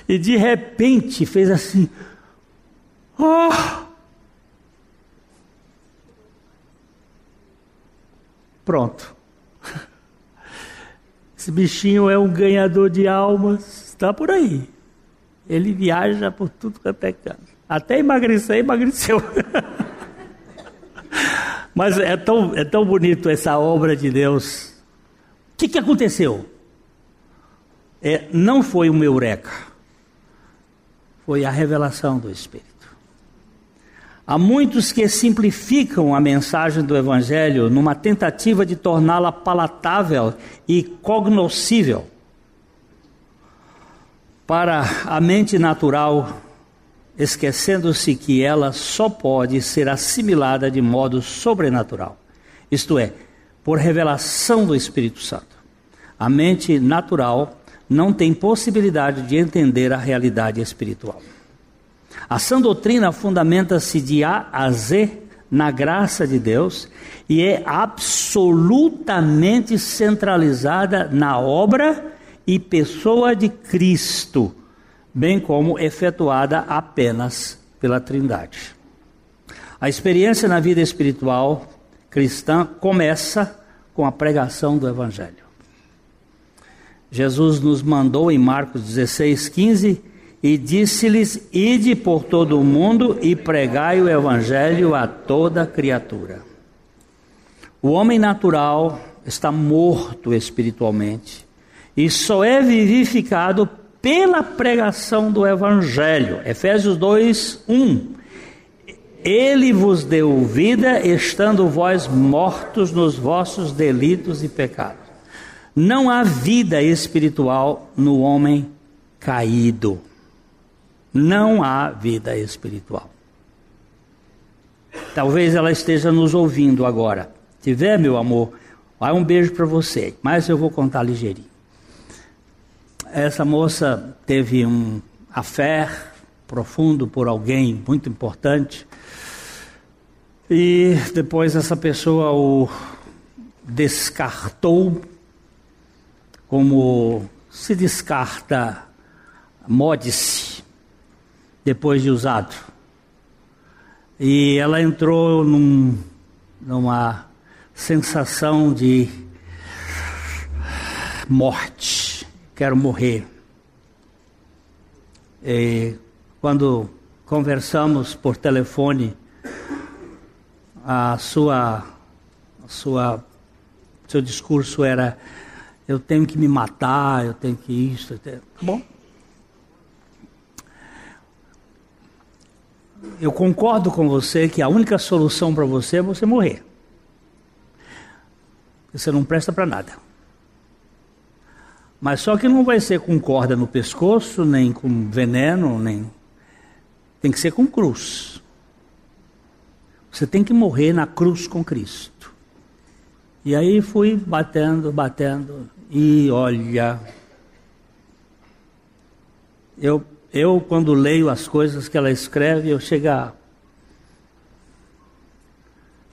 E de repente fez assim: Oh! Pronto. Esse bichinho é um ganhador de almas, está por aí. Ele viaja por tudo quanto é canto. Até emagrecer, emagreceu. Mas é tão, é tão bonito essa obra de Deus. O que, que aconteceu? É, não foi uma eureka, foi a revelação do Espírito. Há muitos que simplificam a mensagem do Evangelho numa tentativa de torná-la palatável e cognoscível para a mente natural, esquecendo-se que ela só pode ser assimilada de modo sobrenatural, isto é, por revelação do Espírito Santo. A mente natural não tem possibilidade de entender a realidade espiritual. A sã doutrina fundamenta-se de A a Z na graça de Deus e é absolutamente centralizada na obra e pessoa de Cristo, bem como efetuada apenas pela Trindade. A experiência na vida espiritual cristã começa com a pregação do Evangelho. Jesus nos mandou em Marcos 16, 15 e disse-lhes: Ide por todo o mundo e pregai o evangelho a toda criatura. O homem natural está morto espiritualmente e só é vivificado pela pregação do evangelho. Efésios 2, 1. Ele vos deu vida, estando vós mortos nos vossos delitos e pecados. Não há vida espiritual no homem caído não há vida espiritual. Talvez ela esteja nos ouvindo agora. Tiver, meu amor, vai um beijo para você, mas eu vou contar ligeirinho. Essa moça teve um afé profundo por alguém muito importante. E depois essa pessoa o descartou como se descarta modice depois de usado. E ela entrou num, numa sensação de morte, quero morrer. E quando conversamos por telefone, a sua, a sua, seu discurso era: eu tenho que me matar, eu tenho que isso. Tá bom, eu concordo com você que a única solução para você é você morrer. Você não presta para nada. Mas só que não vai ser com corda no pescoço, nem com veneno, nem. Tem que ser com cruz. Você tem que morrer na cruz com Cristo. E aí fui batendo, batendo, e olha. Eu eu, quando leio as coisas que ela escreve, eu chego a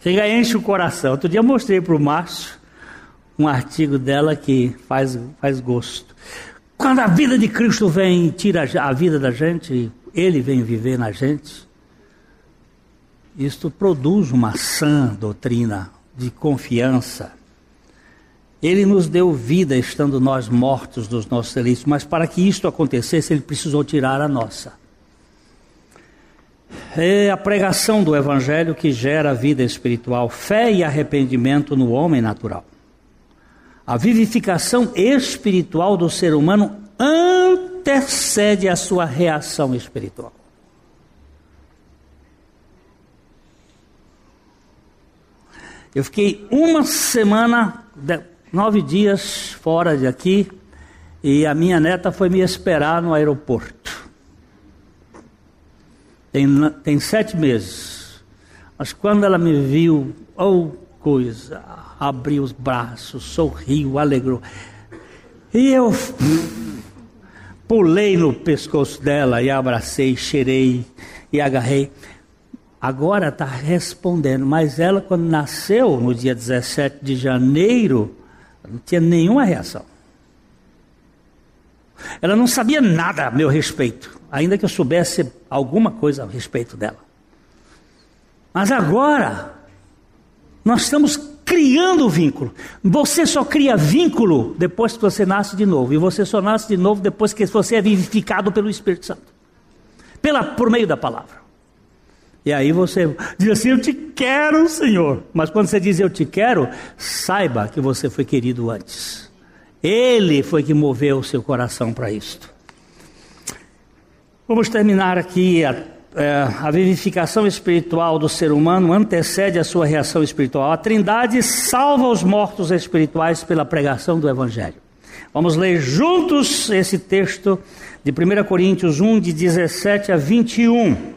Chega enche o coração. Outro dia eu mostrei para o Márcio um artigo dela que faz, faz gosto. Quando a vida de Cristo vem e tira a vida da gente, Ele vem viver na gente, isto produz uma sã doutrina de confiança. Ele nos deu vida estando nós mortos dos nossos delitos, mas para que isto acontecesse, Ele precisou tirar a nossa. É a pregação do Evangelho que gera vida espiritual, fé e arrependimento no homem natural. A vivificação espiritual do ser humano antecede a sua reação espiritual. Eu fiquei uma semana, nove dias fora de aqui, e a minha neta foi me esperar no aeroporto. Tem, tem sete meses. Mas quando ela me viu, oh coisa, abriu os braços, sorriu, alegrou. E eu pulei no pescoço dela e abracei, cheirei e agarrei. Agora está respondendo, mas ela, quando nasceu no dia 17 de janeiro, não tinha nenhuma reação. Ela não sabia nada a meu respeito, ainda que eu soubesse alguma coisa a respeito dela. Mas agora, nós estamos criando vínculo. Você só cria vínculo depois que você nasce de novo. E você só nasce de novo depois que você é vivificado pelo Espírito Santo. Pela, por meio da palavra. E aí você diz assim: Eu te quero, Senhor. Mas quando você diz eu te quero, saiba que você foi querido antes. Ele foi que moveu o seu coração para isto. Vamos terminar aqui a é, a vivificação espiritual do ser humano antecede a sua reação espiritual. A Trindade salva os mortos espirituais pela pregação do Evangelho. Vamos ler juntos esse texto de 1 Coríntios 1, de 17 a 21.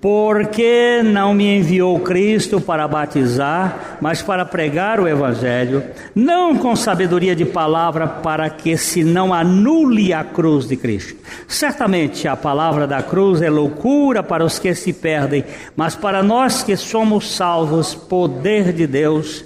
Porque não me enviou Cristo para batizar, mas para pregar o Evangelho, não com sabedoria de palavra, para que se não anule a cruz de Cristo. Certamente a palavra da cruz é loucura para os que se perdem, mas para nós que somos salvos, poder de Deus.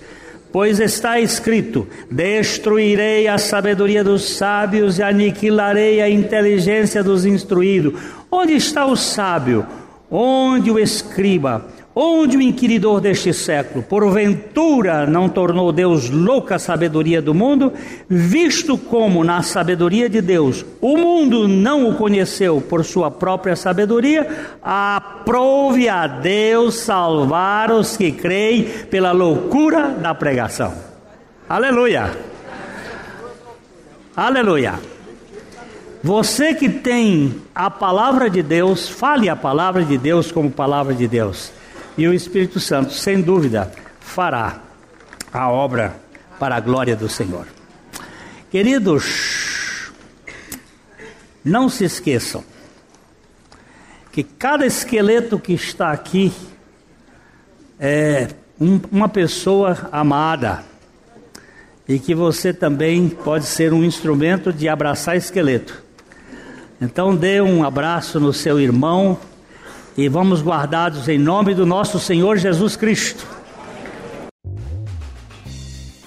Pois está escrito: Destruirei a sabedoria dos sábios e aniquilarei a inteligência dos instruídos. Onde está o sábio? Onde o escriba, onde o inquiridor deste século, porventura não tornou Deus louca a sabedoria do mundo, visto como na sabedoria de Deus o mundo não o conheceu por sua própria sabedoria, aprove a Deus salvar os que creem pela loucura da pregação. Aleluia! Aleluia! Você que tem a palavra de Deus, fale a palavra de Deus como palavra de Deus. E o Espírito Santo, sem dúvida, fará a obra para a glória do Senhor. Queridos, não se esqueçam que cada esqueleto que está aqui é um, uma pessoa amada e que você também pode ser um instrumento de abraçar esqueleto. Então dê um abraço no seu irmão e vamos guardados em nome do nosso Senhor Jesus Cristo.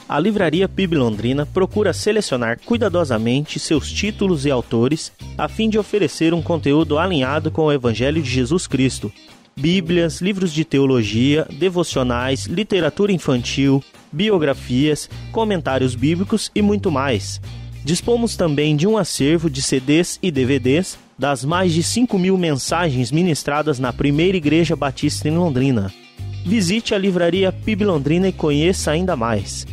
A Livraria PIB Londrina procura selecionar cuidadosamente seus títulos e autores a fim de oferecer um conteúdo alinhado com o Evangelho de Jesus Cristo. Bíblias, livros de teologia, devocionais, literatura infantil, biografias, comentários bíblicos e muito mais. Dispomos também de um acervo de CDs e DVDs das mais de 5 mil mensagens ministradas na primeira Igreja Batista em Londrina. Visite a Livraria PIB Londrina e conheça ainda mais.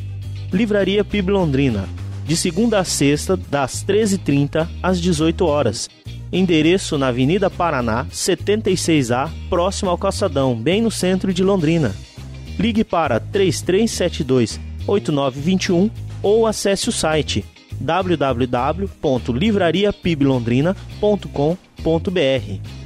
Livraria PIB Londrina, de segunda a sexta, das 13h30 às 18 horas. Endereço na Avenida Paraná, 76A, próximo ao Calçadão, bem no centro de Londrina. Ligue para 3372 8921 ou acesse o site www.livrariapiblondrina.com.br